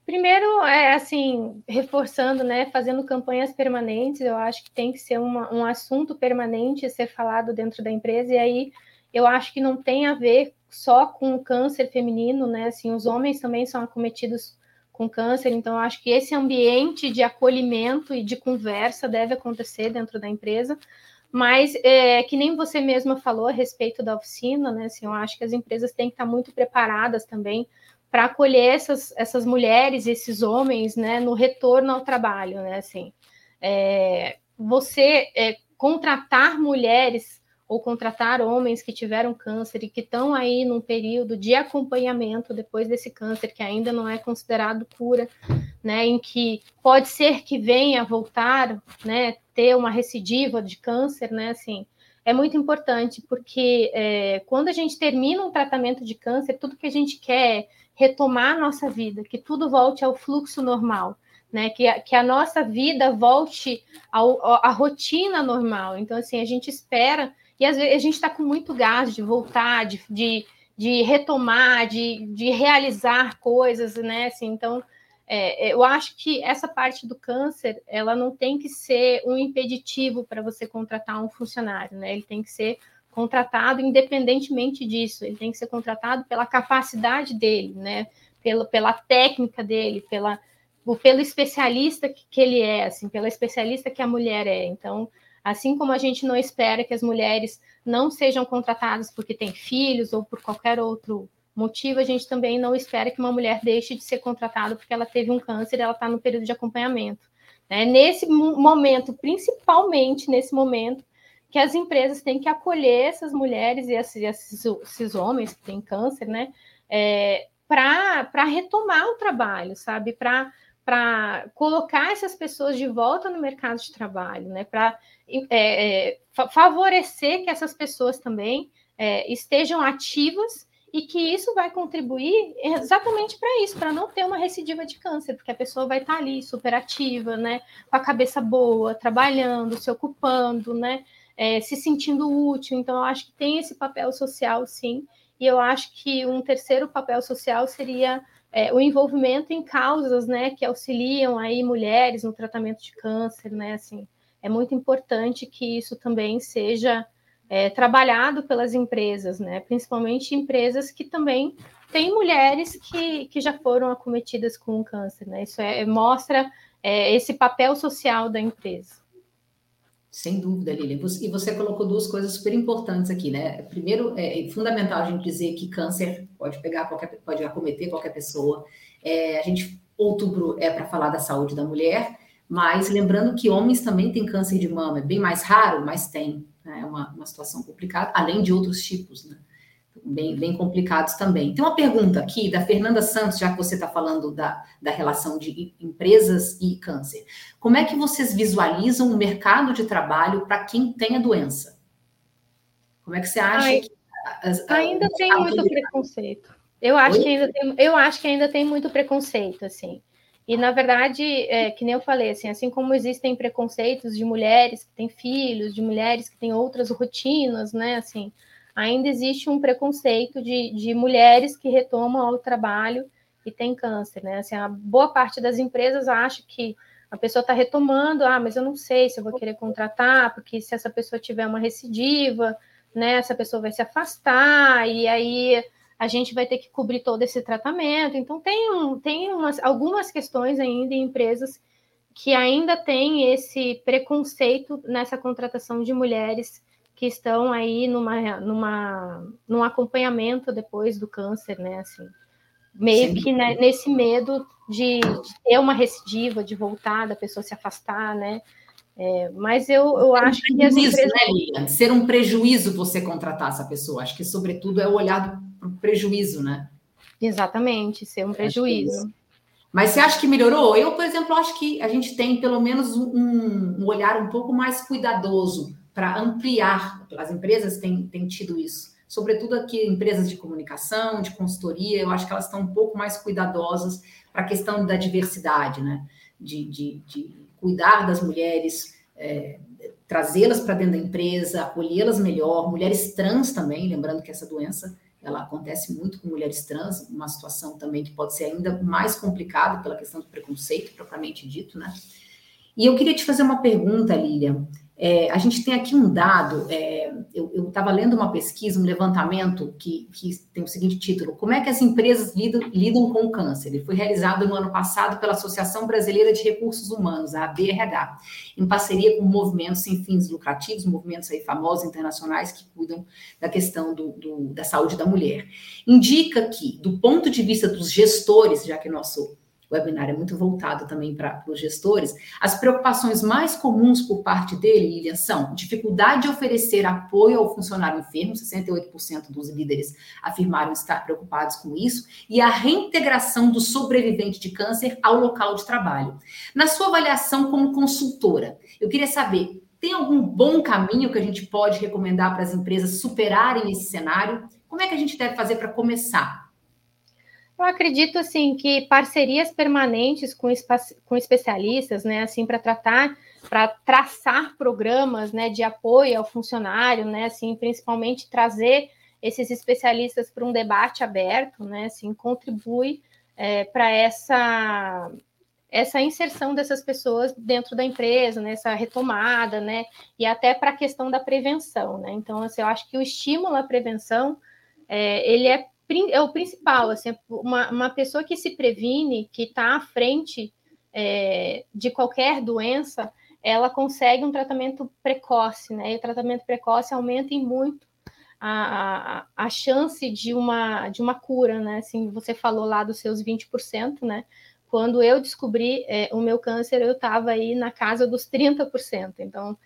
Primeiro, é assim, reforçando, né, fazendo campanhas permanentes, eu acho que tem que ser uma, um assunto permanente a ser falado dentro da empresa, e aí eu acho que não tem a ver só com o câncer feminino, né, assim, os homens também são acometidos com câncer. Então, acho que esse ambiente de acolhimento e de conversa deve acontecer dentro da empresa. Mas, é, que nem você mesma falou a respeito da oficina, né? Assim, eu acho que as empresas têm que estar muito preparadas também para acolher essas, essas mulheres, esses homens, né, no retorno ao trabalho, né? Assim, é, você é, contratar mulheres ou contratar homens que tiveram câncer e que estão aí num período de acompanhamento depois desse câncer, que ainda não é considerado cura, né, em que pode ser que venha voltar, né, ter uma recidiva de câncer, né, assim, é muito importante, porque é, quando a gente termina um tratamento de câncer, tudo que a gente quer é retomar a nossa vida, que tudo volte ao fluxo normal né? Que a, que a nossa vida volte à rotina normal. Então, assim, a gente espera, e às vezes a gente está com muito gás de voltar, de, de, de retomar, de, de realizar coisas, né? Assim, então, é, eu acho que essa parte do câncer, ela não tem que ser um impeditivo para você contratar um funcionário, né? Ele tem que ser contratado independentemente disso, ele tem que ser contratado pela capacidade dele, né? Pela, pela técnica dele, pela, pelo especialista que, que ele é, assim, pela especialista que a mulher é. Então, assim como a gente não espera que as mulheres não sejam contratadas porque têm filhos ou por qualquer outro motivo, a gente também não espera que uma mulher deixe de ser contratada porque ela teve um câncer e ela está no período de acompanhamento. Né? Nesse momento, principalmente nesse momento, que as empresas têm que acolher essas mulheres e esses, esses, esses homens que têm câncer, né? É, para retomar o trabalho, sabe? Para para colocar essas pessoas de volta no mercado de trabalho, né? Para é, é, favorecer que essas pessoas também é, estejam ativas e que isso vai contribuir exatamente para isso, para não ter uma recidiva de câncer, porque a pessoa vai estar tá ali super ativa, né? Com a cabeça boa, trabalhando, se ocupando, né? É, se sentindo útil. Então, eu acho que tem esse papel social, sim. E eu acho que um terceiro papel social seria é, o envolvimento em causas, né, que auxiliam aí mulheres no tratamento de câncer, né, assim, é muito importante que isso também seja é, trabalhado pelas empresas, né, principalmente empresas que também têm mulheres que, que já foram acometidas com câncer, né, isso é, mostra é, esse papel social da empresa. Sem dúvida, Lilian. E você colocou duas coisas super importantes aqui, né? Primeiro, é fundamental a gente dizer que câncer pode pegar qualquer, pode acometer qualquer pessoa. É, a gente, outubro é para falar da saúde da mulher, mas lembrando que homens também têm câncer de mama, é bem mais raro, mas tem. Né? É uma, uma situação complicada, além de outros tipos, né? Bem, bem complicados também. Tem uma pergunta aqui da Fernanda Santos, já que você está falando da, da relação de empresas e câncer. Como é que vocês visualizam o mercado de trabalho para quem tem a doença? Como é que você acha Ai, que. As, ainda tem muito de... preconceito. Eu acho, que ainda tem, eu acho que ainda tem muito preconceito, assim. E, na verdade, é, que nem eu falei, assim, assim como existem preconceitos de mulheres que têm filhos, de mulheres que têm outras rotinas, né, assim, ainda existe um preconceito de, de mulheres que retomam ao trabalho e têm câncer, né? Assim, a boa parte das empresas acha que a pessoa está retomando, ah, mas eu não sei se eu vou querer contratar, porque se essa pessoa tiver uma recidiva, né, essa pessoa vai se afastar, e aí a gente vai ter que cobrir todo esse tratamento. Então, tem, um, tem umas, algumas questões ainda em empresas que ainda têm esse preconceito nessa contratação de mulheres que estão aí numa, numa, num acompanhamento depois do câncer, né? Assim, meio Sim. que né, nesse medo de, de, ter uma recidiva, de voltar, da pessoa se afastar, né? É, mas eu, eu acho que as empresas... né, Lilian? Ser um prejuízo você contratar essa pessoa. Acho que, sobretudo, é o olhar para o prejuízo, né? Exatamente, ser um prejuízo. É mas você acha que melhorou? Eu, por exemplo, acho que a gente tem pelo menos um, um olhar um pouco mais cuidadoso para ampliar. As empresas têm, têm tido isso. Sobretudo aqui, empresas de comunicação, de consultoria, eu acho que elas estão um pouco mais cuidadosas para a questão da diversidade, né? De, de, de cuidar das mulheres, é, trazê-las para dentro da empresa, acolhê-las melhor, mulheres trans também, lembrando que essa doença ela acontece muito com mulheres trans, uma situação também que pode ser ainda mais complicada pela questão do preconceito, propriamente dito, né? E eu queria te fazer uma pergunta, Lilian. É, a gente tem aqui um dado, é, eu estava lendo uma pesquisa, um levantamento que, que, tem o seguinte título: Como é que as empresas lidam, lidam com o câncer? Ele foi realizado no ano passado pela Associação Brasileira de Recursos Humanos, a ABRH, em parceria com movimentos sem fins lucrativos, movimentos aí famosos internacionais que cuidam da questão do, do, da saúde da mulher. Indica que, do ponto de vista dos gestores, já que nosso o webinar é muito voltado também para os gestores, as preocupações mais comuns por parte dele, Lilian, são dificuldade de oferecer apoio ao funcionário enfermo, 68% dos líderes afirmaram estar preocupados com isso, e a reintegração do sobrevivente de câncer ao local de trabalho. Na sua avaliação como consultora, eu queria saber, tem algum bom caminho que a gente pode recomendar para as empresas superarem esse cenário? Como é que a gente deve fazer para começar? Eu acredito assim que parcerias permanentes com, com especialistas, né, assim para tratar, para traçar programas, né, de apoio ao funcionário, né, assim principalmente trazer esses especialistas para um debate aberto, né, assim contribui é, para essa essa inserção dessas pessoas dentro da empresa, né, essa retomada, né, e até para a questão da prevenção, né. Então, assim, eu acho que o estímulo à prevenção é, ele é é o principal, assim, uma, uma pessoa que se previne, que está à frente é, de qualquer doença, ela consegue um tratamento precoce, né? E o tratamento precoce aumenta em muito a, a, a, chance de uma, de uma cura, né? Assim, você falou lá dos seus 20%, né? Quando eu descobri é, o meu câncer, eu estava aí na casa dos 30%. Então,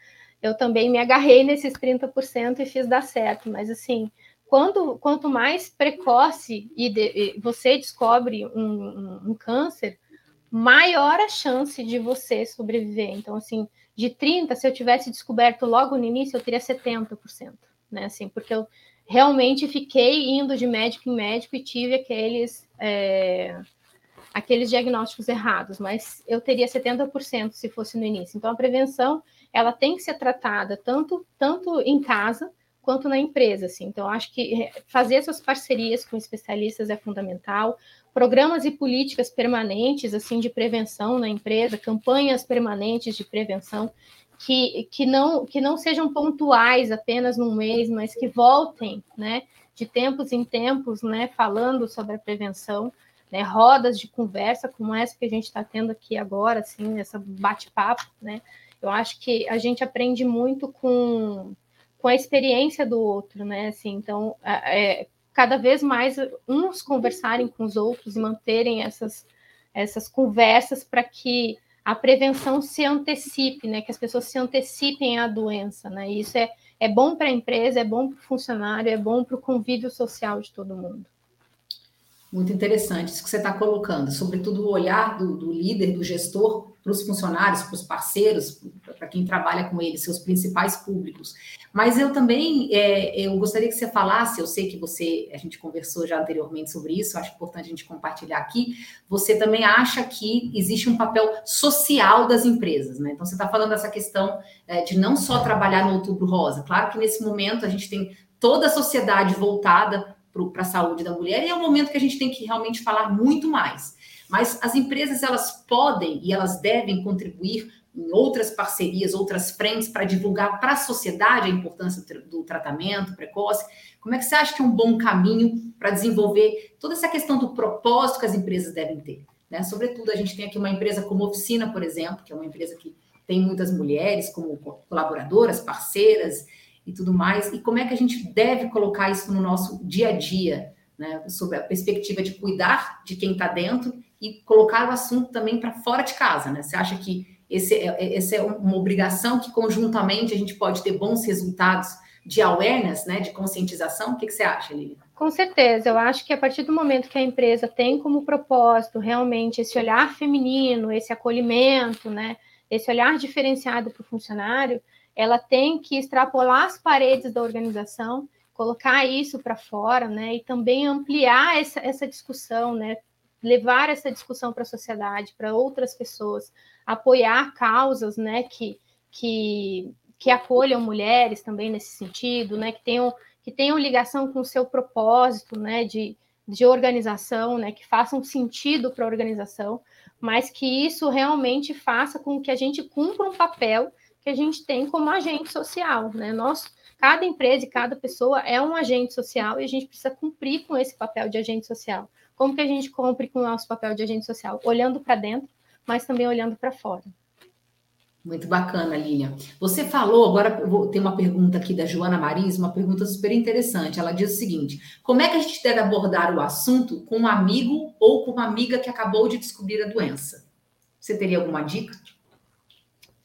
eu também me agarrei nesses 30% e fiz dar certo. Mas, assim, quando, quanto mais precoce e, de, você descobre um, um, um, câncer, maior a chance de você sobreviver. Então, assim, de 30, se eu tivesse descoberto logo no início, eu teria 70%, né? Assim, porque eu realmente fiquei indo de médico em médico e tive aqueles, é, aqueles diagnósticos errados, mas eu teria 70% se fosse no início. Então, a prevenção, ela tem que ser tratada tanto, tanto em casa, quanto na empresa. Assim. Então, acho que é, fazer essas parcerias com especialistas é fundamental. Programas e políticas permanentes assim de prevenção na empresa, campanhas permanentes de prevenção que, que, não, que não sejam pontuais apenas num mês, mas que voltem, né, de tempos em tempos, né, falando sobre a prevenção, né, rodas de conversa como essa que a gente está tendo aqui agora, assim, essa bate-papo, né, eu acho que a gente aprende muito com, com a experiência do outro, né? Assim, então, é, cada vez mais uns conversarem com os outros e manterem essas, essas conversas para que a prevenção se antecipe, né? Que as pessoas se antecipem à doença, né? E isso é, é bom para a empresa, é bom para o funcionário, é bom para o convívio social de todo mundo. Muito interessante isso que você está colocando, sobretudo o olhar do, do líder, do gestor, para os funcionários, para os parceiros, para quem trabalha com eles, seus principais públicos. Mas eu também é, eu gostaria que você falasse, eu sei que você, a gente conversou já anteriormente sobre isso, acho importante a gente compartilhar aqui. Você também acha que existe um papel social das empresas, né? Então você está falando dessa questão é, de não só trabalhar no outubro rosa. Claro que nesse momento a gente tem toda a sociedade voltada para a saúde da mulher, e é um momento que a gente tem que realmente falar muito mais. Mas as empresas elas podem e elas devem contribuir em outras parcerias, outras frentes para divulgar para a sociedade a importância do tratamento precoce. Como é que você acha que é um bom caminho para desenvolver toda essa questão do propósito que as empresas devem ter? Né? Sobretudo, a gente tem aqui uma empresa como Oficina, por exemplo, que é uma empresa que tem muitas mulheres como colaboradoras, parceiras, e tudo mais, e como é que a gente deve colocar isso no nosso dia a dia, né, sobre a perspectiva de cuidar de quem está dentro e colocar o assunto também para fora de casa, né? Você acha que esse é, é, essa é uma obrigação que conjuntamente a gente pode ter bons resultados de awareness, né, de conscientização? O que, que você acha, Lili? Com certeza, eu acho que a partir do momento que a empresa tem como propósito realmente esse olhar feminino, esse acolhimento, né, esse olhar diferenciado para o funcionário, ela tem que extrapolar as paredes da organização, colocar isso para fora, né, e também ampliar essa, essa discussão, né, levar essa discussão para a sociedade, para outras pessoas, apoiar causas, né, que, que, que acolham mulheres também nesse sentido, né, que tenham, que tenham ligação com o seu propósito, né, de, de organização, né, que façam sentido para a organização, mas que isso realmente faça com que a gente cumpra um papel que a gente tem como agente social, né? Nós, cada empresa e cada pessoa é um agente social e a gente precisa cumprir com esse papel de agente social. Como que a gente cumpre com o nosso papel de agente social? Olhando para dentro, mas também olhando para fora. Muito bacana, Lilian. Você falou, agora vou ter uma pergunta aqui da Joana Maris, uma pergunta super interessante. Ela diz o seguinte: como é que a gente deve abordar o assunto com um amigo ou com uma amiga que acabou de descobrir a doença? Você teria alguma dica?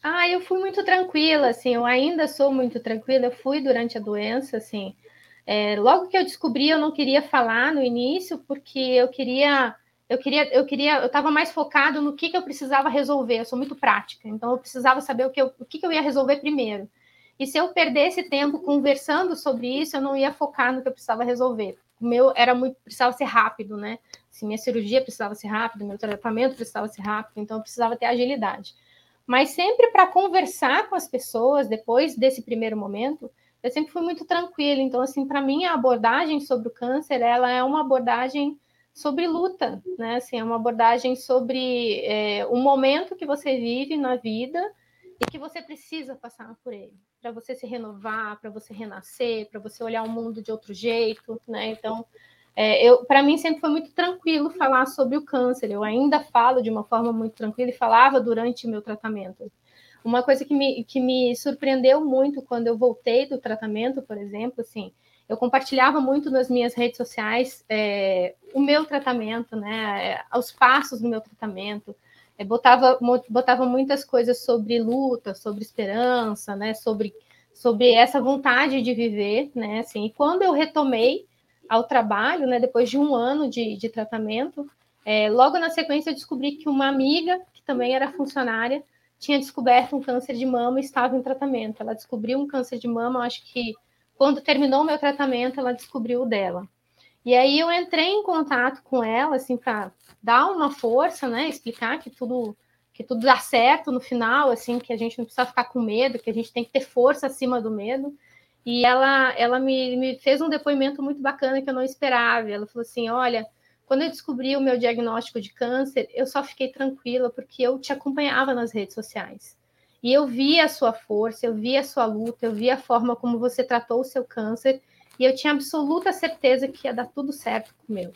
Ah, eu fui muito tranquila, assim, eu ainda sou muito tranquila, eu fui durante a doença, assim. É, logo que eu descobri, eu não queria falar no início, porque eu queria eu queria, eu queria, eu estava mais focado no que, que eu precisava resolver. Eu sou muito prática, então eu precisava saber o que eu, o que, que eu ia resolver primeiro. E se eu perdesse tempo conversando sobre isso, eu não ia focar no que eu precisava resolver. O meu era muito, precisava ser rápido, né? Assim, minha cirurgia precisava ser rápido, meu tratamento precisava ser rápido, então eu precisava ter agilidade. Mas sempre para conversar com as pessoas depois desse primeiro momento, eu sempre fui muito tranquila. Então, assim, para mim a abordagem sobre o câncer, ela é uma abordagem sobre luta, né? Assim, é uma abordagem sobre é, um momento que você vive na vida e que você precisa passar por ele, para você se renovar, para você renascer, para você olhar o mundo de outro jeito, né? Então, é, eu, para mim sempre foi muito tranquilo falar sobre o câncer. Eu ainda falo de uma forma muito tranquila e falava durante o meu tratamento. Uma coisa que me, que me surpreendeu muito quando eu voltei do tratamento, por exemplo, assim, eu compartilhava muito nas minhas redes sociais é, o meu tratamento, né, os passos do meu tratamento, é, botava, botava muitas coisas sobre luta, sobre esperança, né, sobre, sobre essa vontade de viver, né, assim, e quando eu retomei ao trabalho, né, depois de um ano de, de tratamento, é, logo na sequência eu descobri que uma amiga, que também era funcionária, tinha descoberto um câncer de mama e estava em tratamento. Ela descobriu um câncer de mama, acho que quando terminou o meu tratamento, ela descobriu o dela. E aí eu entrei em contato com ela, assim, para dar uma força, né? Explicar que tudo que tudo dá certo no final, assim, que a gente não precisa ficar com medo, que a gente tem que ter força acima do medo. E ela, ela me, me fez um depoimento muito bacana que eu não esperava. Ela falou assim: olha, quando eu descobri o meu diagnóstico de câncer, eu só fiquei tranquila porque eu te acompanhava nas redes sociais. E eu vi a sua força, eu vi a sua luta, eu vi a forma como você tratou o seu câncer, e eu tinha absoluta certeza que ia dar tudo certo com o meu.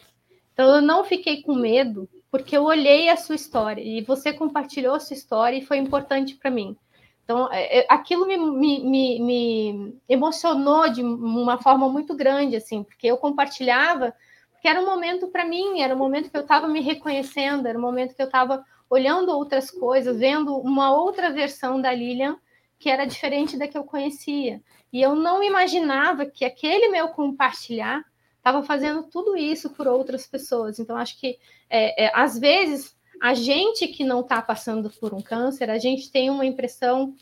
Então eu não fiquei com medo, porque eu olhei a sua história e você compartilhou a sua história e foi importante para mim. Então, é, é, aquilo me, me, me, me, emocionou de uma forma muito grande, assim, porque eu compartilhava, porque era um momento para mim, era um momento que eu estava me reconhecendo, era um momento que eu estava olhando outras coisas, vendo uma outra versão da Lilian que era diferente da que eu conhecia. E eu não imaginava que aquele meu compartilhar estava fazendo tudo isso por outras pessoas. Então, acho que, é, é, às vezes, a gente que não está passando por um câncer, a gente tem uma impressão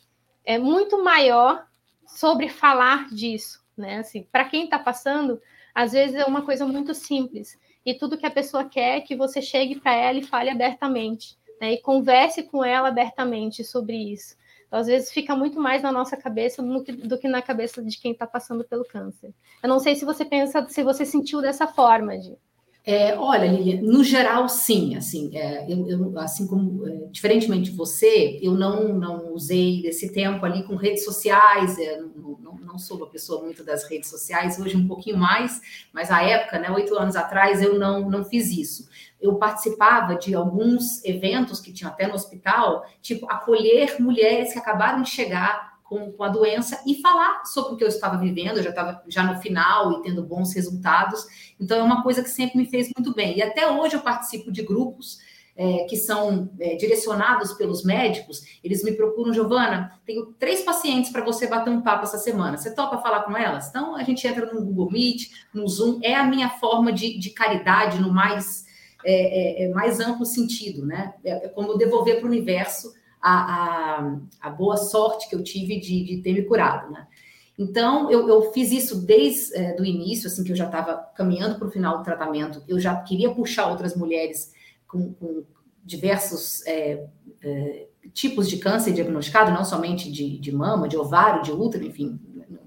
é, muito maior sobre falar disso. Né? Assim, Para quem está passando, às vezes é uma coisa muito simples. E tudo que a pessoa quer é que você chegue para ela e fale abertamente né, e converse com ela abertamente sobre isso. Então, às vezes fica muito mais na nossa cabeça do que, do que na cabeça de quem está passando pelo câncer. Eu não sei se você pensa, se você sentiu dessa forma, de é, olha, Lilian, no geral, sim, assim, é, eu, eu, assim como, é, diferentemente de você, eu não, não usei esse tempo ali com redes sociais, é, não, não, não, sou uma pessoa muito das redes sociais, hoje um pouquinho mais, mas à época, né, oito anos atrás, eu não, não fiz isso. Eu participava de alguns eventos que tinham até no hospital, tipo acolher mulheres que acabaram de chegar com, com a doença e falar sobre o que eu estava vivendo, eu já estava já no final e tendo bons resultados. Então é uma coisa que sempre me fez muito bem. E até hoje eu participo de grupos é, que são é, direcionados pelos médicos, eles me procuram, Giovana, tenho três pacientes para você bater um papo essa semana. Você topa falar com elas? Então a gente entra no Google Meet, no Zoom, é a minha forma de, de caridade no mais é, é, é, mais amplo sentido, né? É, é como devolver para o universo a, a, a, boa sorte que eu tive de, de ter me curado, né? Então, eu, eu fiz isso desde é, o início, assim, que eu já estava caminhando para o final do tratamento, eu já queria puxar outras mulheres com, com diversos é, é, tipos de câncer diagnosticado, não somente de, de mama, de ovário, de útero, enfim,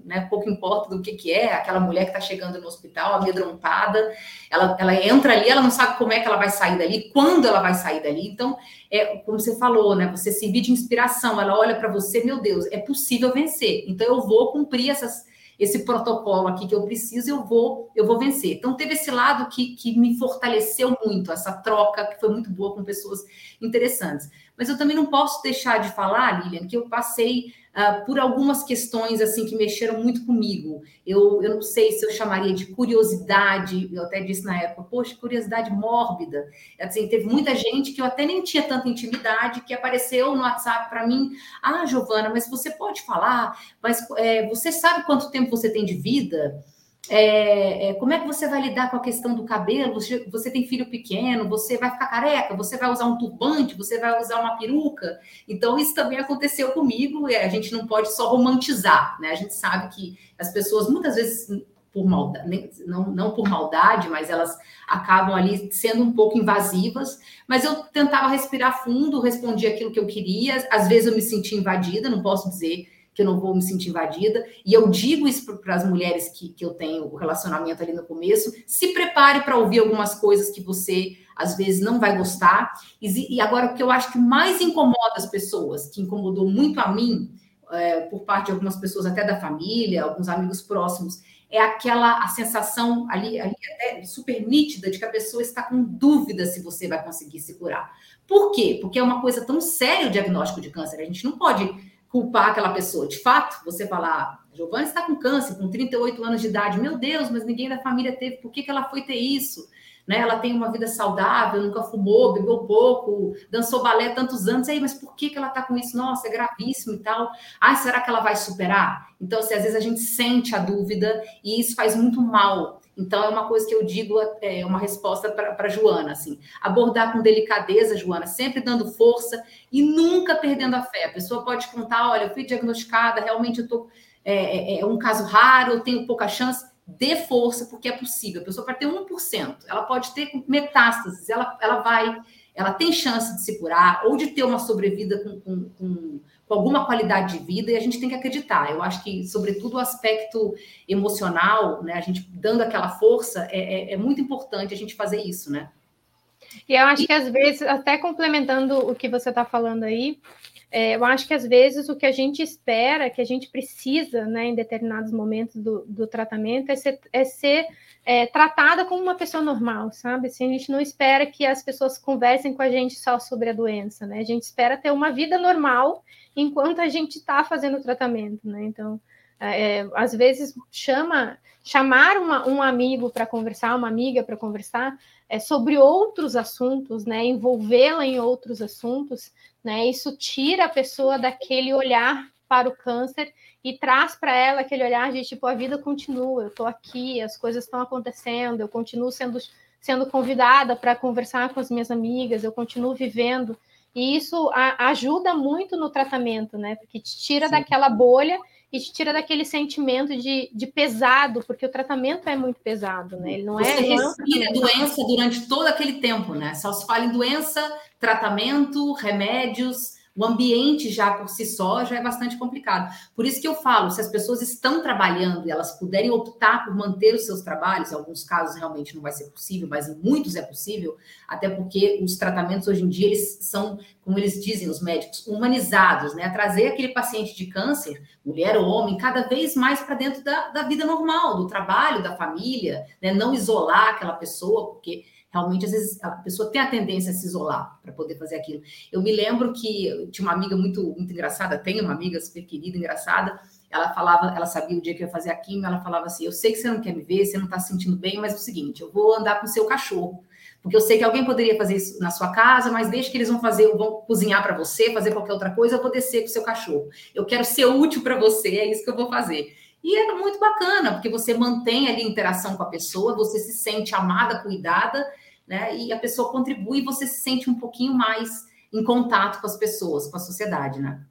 né? Pouco importa do que, que é, aquela mulher que está chegando no hospital, amedrontada, ela, ela entra ali, ela não sabe como é que ela vai sair dali, quando ela vai sair dali. Então, é como você falou, né? Você servir de inspiração, ela olha para você, meu Deus, é possível vencer. Então, eu vou cumprir essas esse protocolo aqui que eu preciso, eu vou, eu vou vencer. Então, teve esse lado que, que me fortaleceu muito, essa troca que foi muito boa com pessoas interessantes. Mas eu também não posso deixar de falar, Lilian, que eu passei uh, por algumas questões assim que mexeram muito comigo. Eu, eu não sei se eu chamaria de curiosidade, eu até disse na época, poxa, curiosidade mórbida. Assim, teve muita gente que eu até nem tinha tanta intimidade que apareceu no WhatsApp para mim, ah, Giovana, mas você pode falar, mas é, você sabe quanto tempo você tem de vida? É, é, como é que você vai lidar com a questão do cabelo? Você, você, tem filho pequeno, você vai ficar careca, você vai usar um turbante, você vai usar uma peruca. Então, isso também aconteceu comigo, a gente não pode só romantizar, né? A gente sabe que as pessoas, muitas vezes, por maldade, não, não por maldade, mas elas acabam ali sendo um pouco invasivas. Mas eu tentava respirar fundo, respondia aquilo que eu queria. Às vezes eu me sentia invadida, não posso dizer que eu não vou me sentir invadida. E eu digo isso para as mulheres que, que eu tenho o relacionamento ali no começo: se prepare para ouvir algumas coisas que você às vezes não vai gostar. E, e agora, o que eu acho que mais incomoda as pessoas, que incomodou muito a mim, é, por parte de algumas pessoas, até da família, alguns amigos próximos, é aquela a sensação ali, ali até super nítida de que a pessoa está com dúvida se você vai conseguir se curar. Por quê? Porque é uma coisa tão séria o diagnóstico de câncer. A gente não pode culpar aquela pessoa. De fato, você falar, ah, Giovanna está com câncer, com 38 anos de idade, meu Deus, mas ninguém da família teve, por que, que ela foi ter isso? Né? Ela tem uma vida saudável, nunca fumou, bebeu pouco, dançou balé tantos anos, aí, mas por que, que ela está com isso? Nossa, é gravíssimo e tal. Ai, será que ela vai superar? Então, assim, às vezes a gente sente a dúvida e isso faz muito mal. Então, é uma coisa que eu digo, é uma resposta para Joana, assim, abordar com delicadeza, Joana, sempre dando força e nunca perdendo a fé. A pessoa pode contar, olha, eu fui diagnosticada, realmente eu tô, é, é, é um caso raro, eu tenho pouca chance, dê força, porque é possível. A pessoa pode ter 1%, ela pode ter metástases, ela, ela vai, ela tem chance de se curar ou de ter uma sobrevida com, com, com com alguma qualidade de vida e a gente tem que acreditar. Eu acho que, sobretudo, o aspecto emocional, né, a gente dando aquela força, é, é, é muito importante a gente fazer isso, né? E eu acho que às vezes, até complementando o que você está falando aí, é, eu acho que às vezes o que a gente espera, que a gente precisa, né, em determinados momentos do, do tratamento, é ser, é ser é, tratada como uma pessoa normal, sabe? Assim, a gente não espera que as pessoas conversem com a gente só sobre a doença, né? A gente espera ter uma vida normal enquanto a gente está fazendo o tratamento, né? Então, é, é, às vezes chama chamar uma, um amigo para conversar, uma amiga para conversar é, sobre outros assuntos, né? Envolvê-la em outros assuntos, né? Isso tira a pessoa daquele olhar para o câncer e traz para ela aquele olhar de tipo a vida continua, eu estou aqui, as coisas estão acontecendo, eu continuo sendo sendo convidada para conversar com as minhas amigas, eu continuo vivendo e isso a, ajuda muito no tratamento, né? Porque te tira Sim. daquela bolha e te tira daquele sentimento de, de pesado, porque o tratamento é muito pesado, né? Ele não Você é. Você respira é doença durante todo aquele tempo, né? Só se fala em doença, tratamento, remédios o ambiente já por si só já é bastante complicado. Por isso que eu falo, se as pessoas estão trabalhando e elas puderem optar por manter os seus trabalhos, em alguns casos realmente não vai ser possível, mas em muitos é possível, até porque os tratamentos hoje em dia eles são, como eles dizem os médicos, humanizados, né? Trazer aquele paciente de câncer, mulher ou homem, cada vez mais para dentro da, da vida normal, do trabalho, da família, né? Não isolar aquela pessoa, porque Realmente, às vezes, a pessoa tem a tendência a se isolar para poder fazer aquilo. Eu me lembro que tinha uma amiga muito, muito engraçada, tenho uma amiga super querida, engraçada. Ela falava, ela sabia o dia que eu ia fazer a quimio, ela falava assim: Eu sei que você não quer me ver, você não está se sentindo bem, mas é o seguinte, eu vou andar com o seu cachorro. Porque eu sei que alguém poderia fazer isso na sua casa, mas deixa que eles vão fazer, vão cozinhar para você, fazer qualquer outra coisa, eu vou descer com o seu cachorro. Eu quero ser útil para você, é isso que eu vou fazer. E é muito bacana, porque você mantém ali interação com a pessoa, você se sente amada, cuidada, né? E a pessoa contribui e você se sente um pouquinho mais em contato com as pessoas, com a sociedade, né?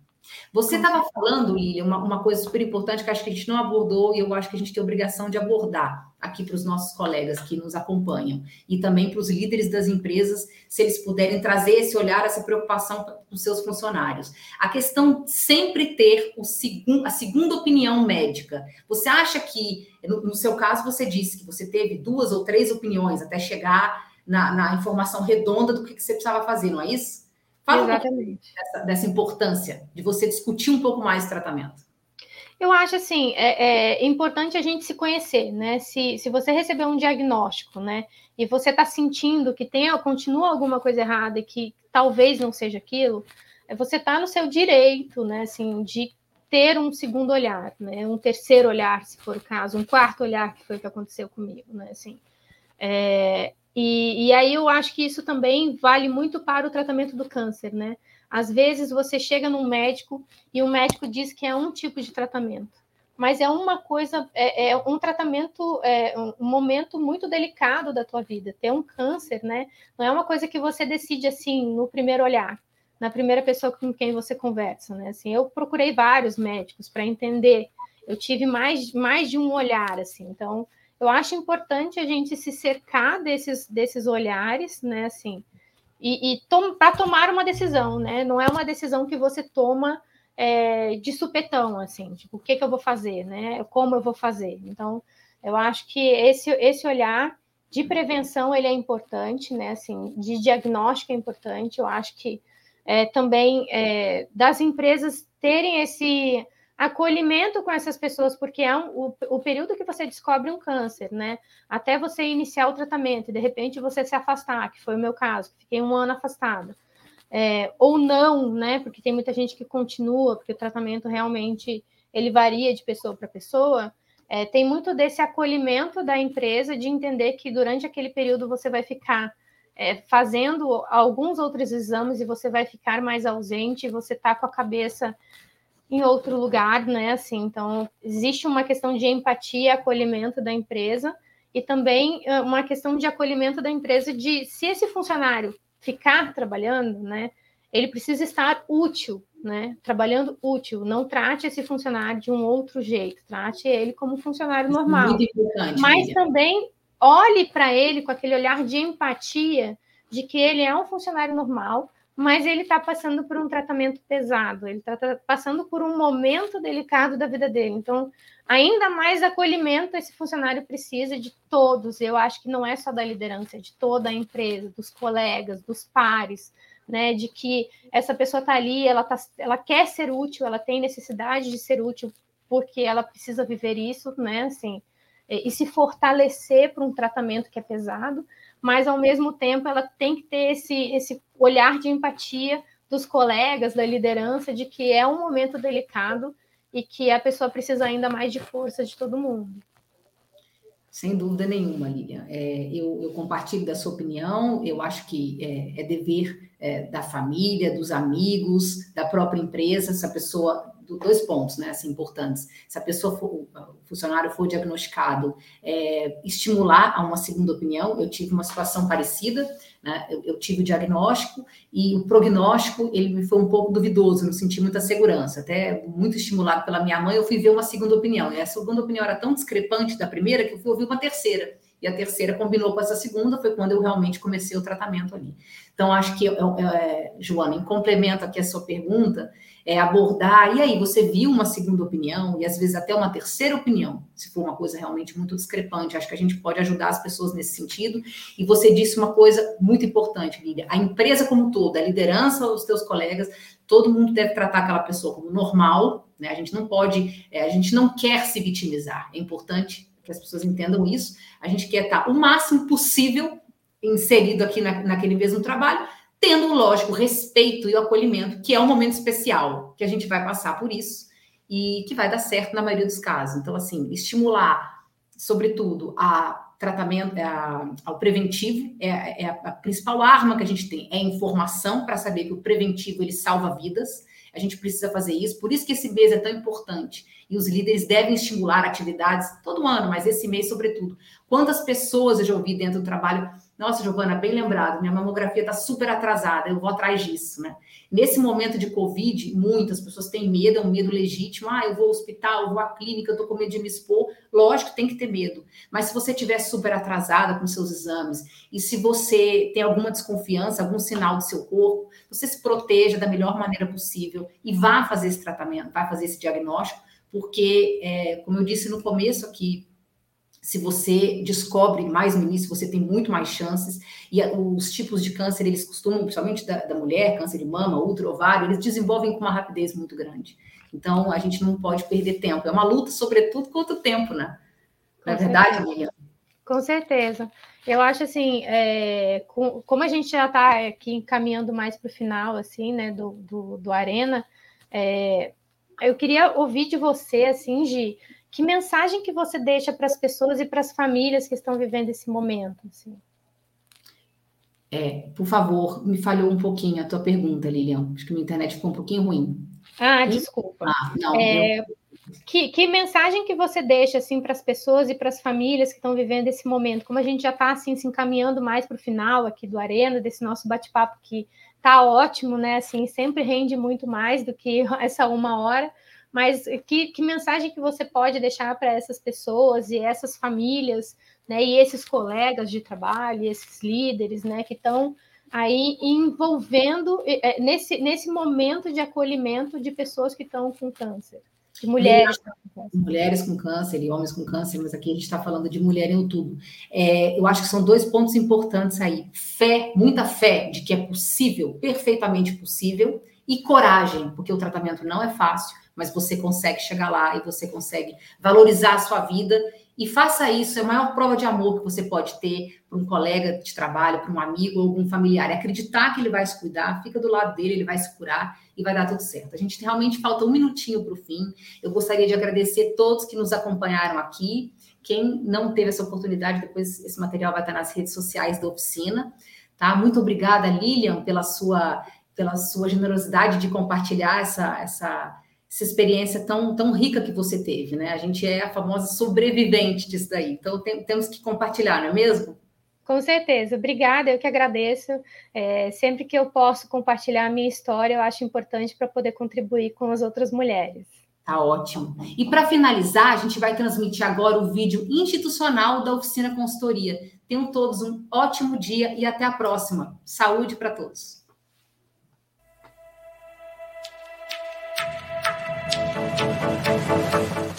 Você estava falando, Lilian, uma, uma, coisa super importante que acho que a gente não abordou e eu acho que a gente tem obrigação de abordar aqui para os nossos colegas que nos acompanham e também para os líderes das empresas, se eles puderem trazer esse olhar, essa preocupação para os seus funcionários. A questão sempre ter o segun, a segunda opinião médica. Você acha que, no, no seu caso, você disse que você teve duas ou três opiniões até chegar na, na informação redonda do que, que, você precisava fazer, não é isso? Fala Exatamente. Um dessa, dessa importância de você discutir um pouco mais o tratamento. Eu acho assim, é, é, importante a gente se conhecer, né? Se, se você recebeu um diagnóstico, né? e você está sentindo que tem, continua alguma coisa errada e que talvez não seja aquilo, é você está no seu direito, né, assim, de ter um segundo olhar, né, um terceiro olhar, se for o caso, um quarto olhar, que foi o que aconteceu comigo, né, assim. É, e, e aí eu acho que isso também vale muito para o tratamento do câncer, né? Às vezes você chega num médico e o médico diz que é um tipo de tratamento mas é uma coisa, é, é um tratamento, é um momento muito delicado da tua vida. Ter um câncer, né? Não é uma coisa que você decide assim no primeiro olhar, na primeira pessoa com quem você conversa, né? Assim, eu procurei vários médicos para entender. Eu tive mais, mais de um olhar, assim. Então, eu acho importante a gente se cercar desses, desses olhares, né? Assim, e, e para tomar uma decisão, né? Não é uma decisão que você toma é, de supetão, assim, tipo, o que, que eu vou fazer, né? Como eu vou fazer. Então, eu acho que esse, esse olhar de prevenção ele é importante, né? Assim, de diagnóstico é importante. Eu acho que é, também é, das empresas terem esse acolhimento com essas pessoas, porque é um, o, o, período que você descobre um câncer, né? Até você iniciar o tratamento e de repente você se afastar, que foi o meu caso, fiquei um ano afastada é, ou não, né? Porque tem muita gente que continua, porque o tratamento realmente ele varia de pessoa para pessoa. É, tem muito desse acolhimento da empresa de entender que durante aquele período você vai ficar é, fazendo alguns outros exames e você vai ficar mais ausente, você está com a cabeça em outro lugar, né? Assim, então existe uma questão de empatia, acolhimento da empresa e também uma questão de acolhimento da empresa de se esse funcionário ficar trabalhando, né? Ele precisa estar útil, né? Trabalhando útil. Não trate esse funcionário de um outro jeito. Trate ele como funcionário Isso é normal. Muito importante. Mas também olhe para ele com aquele olhar de empatia de que ele é um funcionário normal, mas ele está passando por um tratamento pesado, ele está passando por um momento delicado da vida dele. Então, ainda mais acolhimento esse funcionário precisa de todos. Eu acho que não é só da liderança, é de toda a empresa, dos colegas, dos pares, né? De que essa pessoa está ali, ela, tá, ela quer ser útil, ela tem necessidade de ser útil porque ela precisa viver isso, né? Assim, e se fortalecer para um tratamento que é pesado, mas ao mesmo tempo ela tem que ter esse, esse olhar de empatia dos colegas, da liderança, de que é um momento delicado e que a pessoa precisa ainda mais de força de todo mundo. Sem dúvida nenhuma, Lilian. É, eu, eu, compartilho da sua opinião, eu acho que é, é dever é, da família, dos amigos, da própria empresa, se a pessoa dois pontos, né, assim, importantes. Se a pessoa for, o funcionário for diagnosticado, é, estimular a uma segunda opinião. Eu tive uma situação parecida, né? Eu, eu, tive o diagnóstico e o prognóstico ele me foi um pouco duvidoso, não senti muita segurança. Até muito estimulado pela minha mãe, eu fui ver uma segunda opinião. E a segunda opinião era tão discrepante da primeira que eu fui ouvir uma terceira. E a terceira combinou com essa segunda, foi quando eu realmente comecei o tratamento ali. Então, acho que, é, Joana, em complemento aqui a sua pergunta, é abordar, e aí, você viu uma segunda opinião, e às vezes até uma terceira opinião, se for uma coisa realmente muito discrepante. Acho que a gente pode ajudar as pessoas nesse sentido. E você disse uma coisa muito importante, Lília: a empresa como todo, a liderança, os teus colegas, todo mundo deve tratar aquela pessoa como normal, né? A gente não pode, é, a gente não quer se vitimizar. É importante que as pessoas entendam isso. A gente quer estar o máximo possível inserido aqui na, naquele mesmo trabalho, tendo, lógico, respeito e o acolhimento, que é um momento especial, que a gente vai passar por isso e que vai dar certo na maioria dos casos. Então, assim, estimular, sobretudo, a tratamento, a, ao preventivo, é, é, a principal arma que a gente tem, é informação para saber que o preventivo ele salva vidas. A gente precisa fazer isso, por isso que esse mês é tão importante. E os líderes devem estimular atividades todo ano, mas esse mês, sobretudo. Quantas pessoas eu já ouvi dentro do trabalho nossa, Giovana, bem lembrado, minha mamografia está super atrasada, eu vou atrás disso, né? Nesse momento de Covid, muitas pessoas têm medo, é um medo legítimo. Ah, eu vou ao hospital, eu vou à clínica, eu tô com medo de me expor. Lógico, tem que ter medo. Mas se você estiver super atrasada com seus exames e se você tem alguma desconfiança, algum sinal do seu corpo, você se proteja da melhor maneira possível e vá fazer esse tratamento, vá fazer esse diagnóstico, porque, é, como eu disse no começo aqui, se você descobre mais no início, você tem muito mais chances. E os tipos de câncer, eles costumam, principalmente da, da mulher, câncer de mama, útero, ovário, eles desenvolvem com uma rapidez muito grande. Então, a gente não pode perder tempo. É uma luta, sobretudo, contra o tempo, né? Na é verdade, Miriam? Com certeza. Eu acho assim, é, com, como a gente já está aqui caminhando mais para o final, assim, né, do, do, do Arena, é, eu queria ouvir de você, assim, de que mensagem que você deixa para as pessoas e para as famílias que estão vivendo esse momento, assim. É, por favor, me falhou um pouquinho a tua pergunta, Lilian. Acho que minha internet ficou um pouquinho ruim. Ah, desculpa. Ah, não, é, eu... que, que, mensagem que você deixa assim para as pessoas e para as famílias que estão vivendo esse momento? Como a gente já está assim se encaminhando mais para o final aqui do Arena, desse nosso bate-papo que tá ótimo, né? Assim, sempre rende muito mais do que essa uma hora. Mas que, que mensagem que você pode deixar para essas pessoas e essas famílias, né? E esses colegas de trabalho, esses líderes, né? Que estão aí envolvendo é, nesse, nesse momento de acolhimento de pessoas que estão com câncer. De mulheres. Mulheres com câncer e homens com câncer, mas aqui a gente está falando de mulher em outubro. É, eu acho que são dois pontos importantes aí: fé, muita fé de que é possível, perfeitamente possível, e coragem, porque o tratamento não é fácil, mas você consegue chegar lá e você consegue valorizar a sua vida e faça isso, é a maior prova de amor que você pode ter para um colega de trabalho, para um amigo ou algum familiar. É acreditar que ele vai se cuidar, fica do lado dele, ele vai se curar e vai dar tudo certo. A gente realmente falta um minutinho para o fim. Eu gostaria de agradecer todos que nos acompanharam aqui. Quem não teve essa oportunidade, depois esse material vai estar nas redes sociais da oficina. Tá? Muito obrigada, Lilian, pela sua, pela sua generosidade de compartilhar essa, essa essa experiência tão, tão rica que você teve, né? A gente é a famosa sobrevivente disso daí. Então, tem, temos que compartilhar, não é mesmo? Com certeza. Obrigada, eu que agradeço. É, sempre que eu posso compartilhar a minha história, eu acho importante para poder contribuir com as outras mulheres. Tá ótimo. E para finalizar, a gente vai transmitir agora o vídeo institucional da Oficina Consultoria. Tenham todos um ótimo dia e até a próxima. Saúde para todos.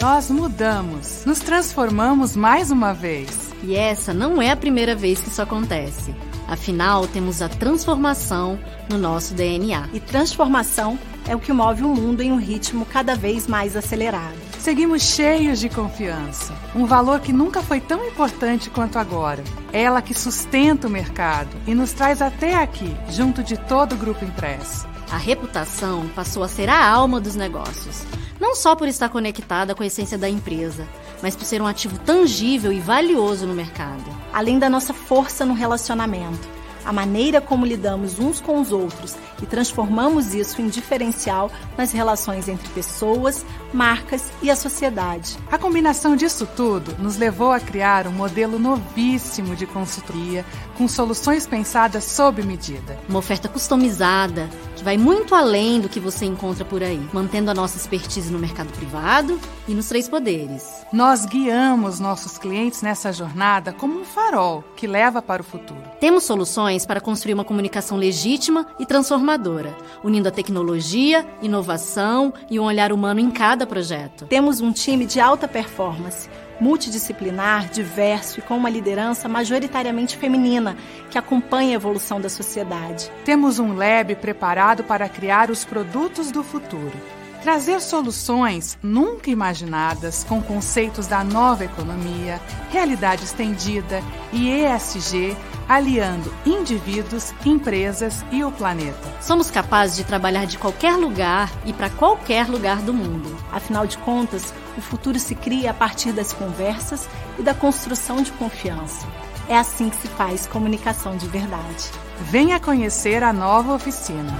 Nós mudamos, nos transformamos mais uma vez. E essa não é a primeira vez que isso acontece. Afinal, temos a transformação no nosso DNA. E transformação é o que move o mundo em um ritmo cada vez mais acelerado. Seguimos cheios de confiança, um valor que nunca foi tão importante quanto agora. Ela que sustenta o mercado e nos traz até aqui, junto de todo o grupo impresso. A reputação passou a ser a alma dos negócios não só por estar conectada com a essência da empresa, mas por ser um ativo tangível e valioso no mercado. Além da nossa força no relacionamento, a maneira como lidamos uns com os outros e transformamos isso em diferencial nas relações entre pessoas, marcas e a sociedade. A combinação disso tudo nos levou a criar um modelo novíssimo de consultoria com soluções pensadas sob medida. Uma oferta customizada vai muito além do que você encontra por aí, mantendo a nossa expertise no mercado privado e nos três poderes. Nós guiamos nossos clientes nessa jornada como um farol que leva para o futuro. Temos soluções para construir uma comunicação legítima e transformadora, unindo a tecnologia, inovação e um olhar humano em cada projeto. Temos um time de alta performance multidisciplinar, diverso e com uma liderança majoritariamente feminina que acompanha a evolução da sociedade. Temos um lab preparado para criar os produtos do futuro. Trazer soluções nunca imaginadas com conceitos da nova economia, realidade estendida e ESG aliando indivíduos, empresas e o planeta. Somos capazes de trabalhar de qualquer lugar e para qualquer lugar do mundo. Afinal de contas, o futuro se cria a partir das conversas e da construção de confiança. É assim que se faz comunicação de verdade. Venha conhecer a nova oficina.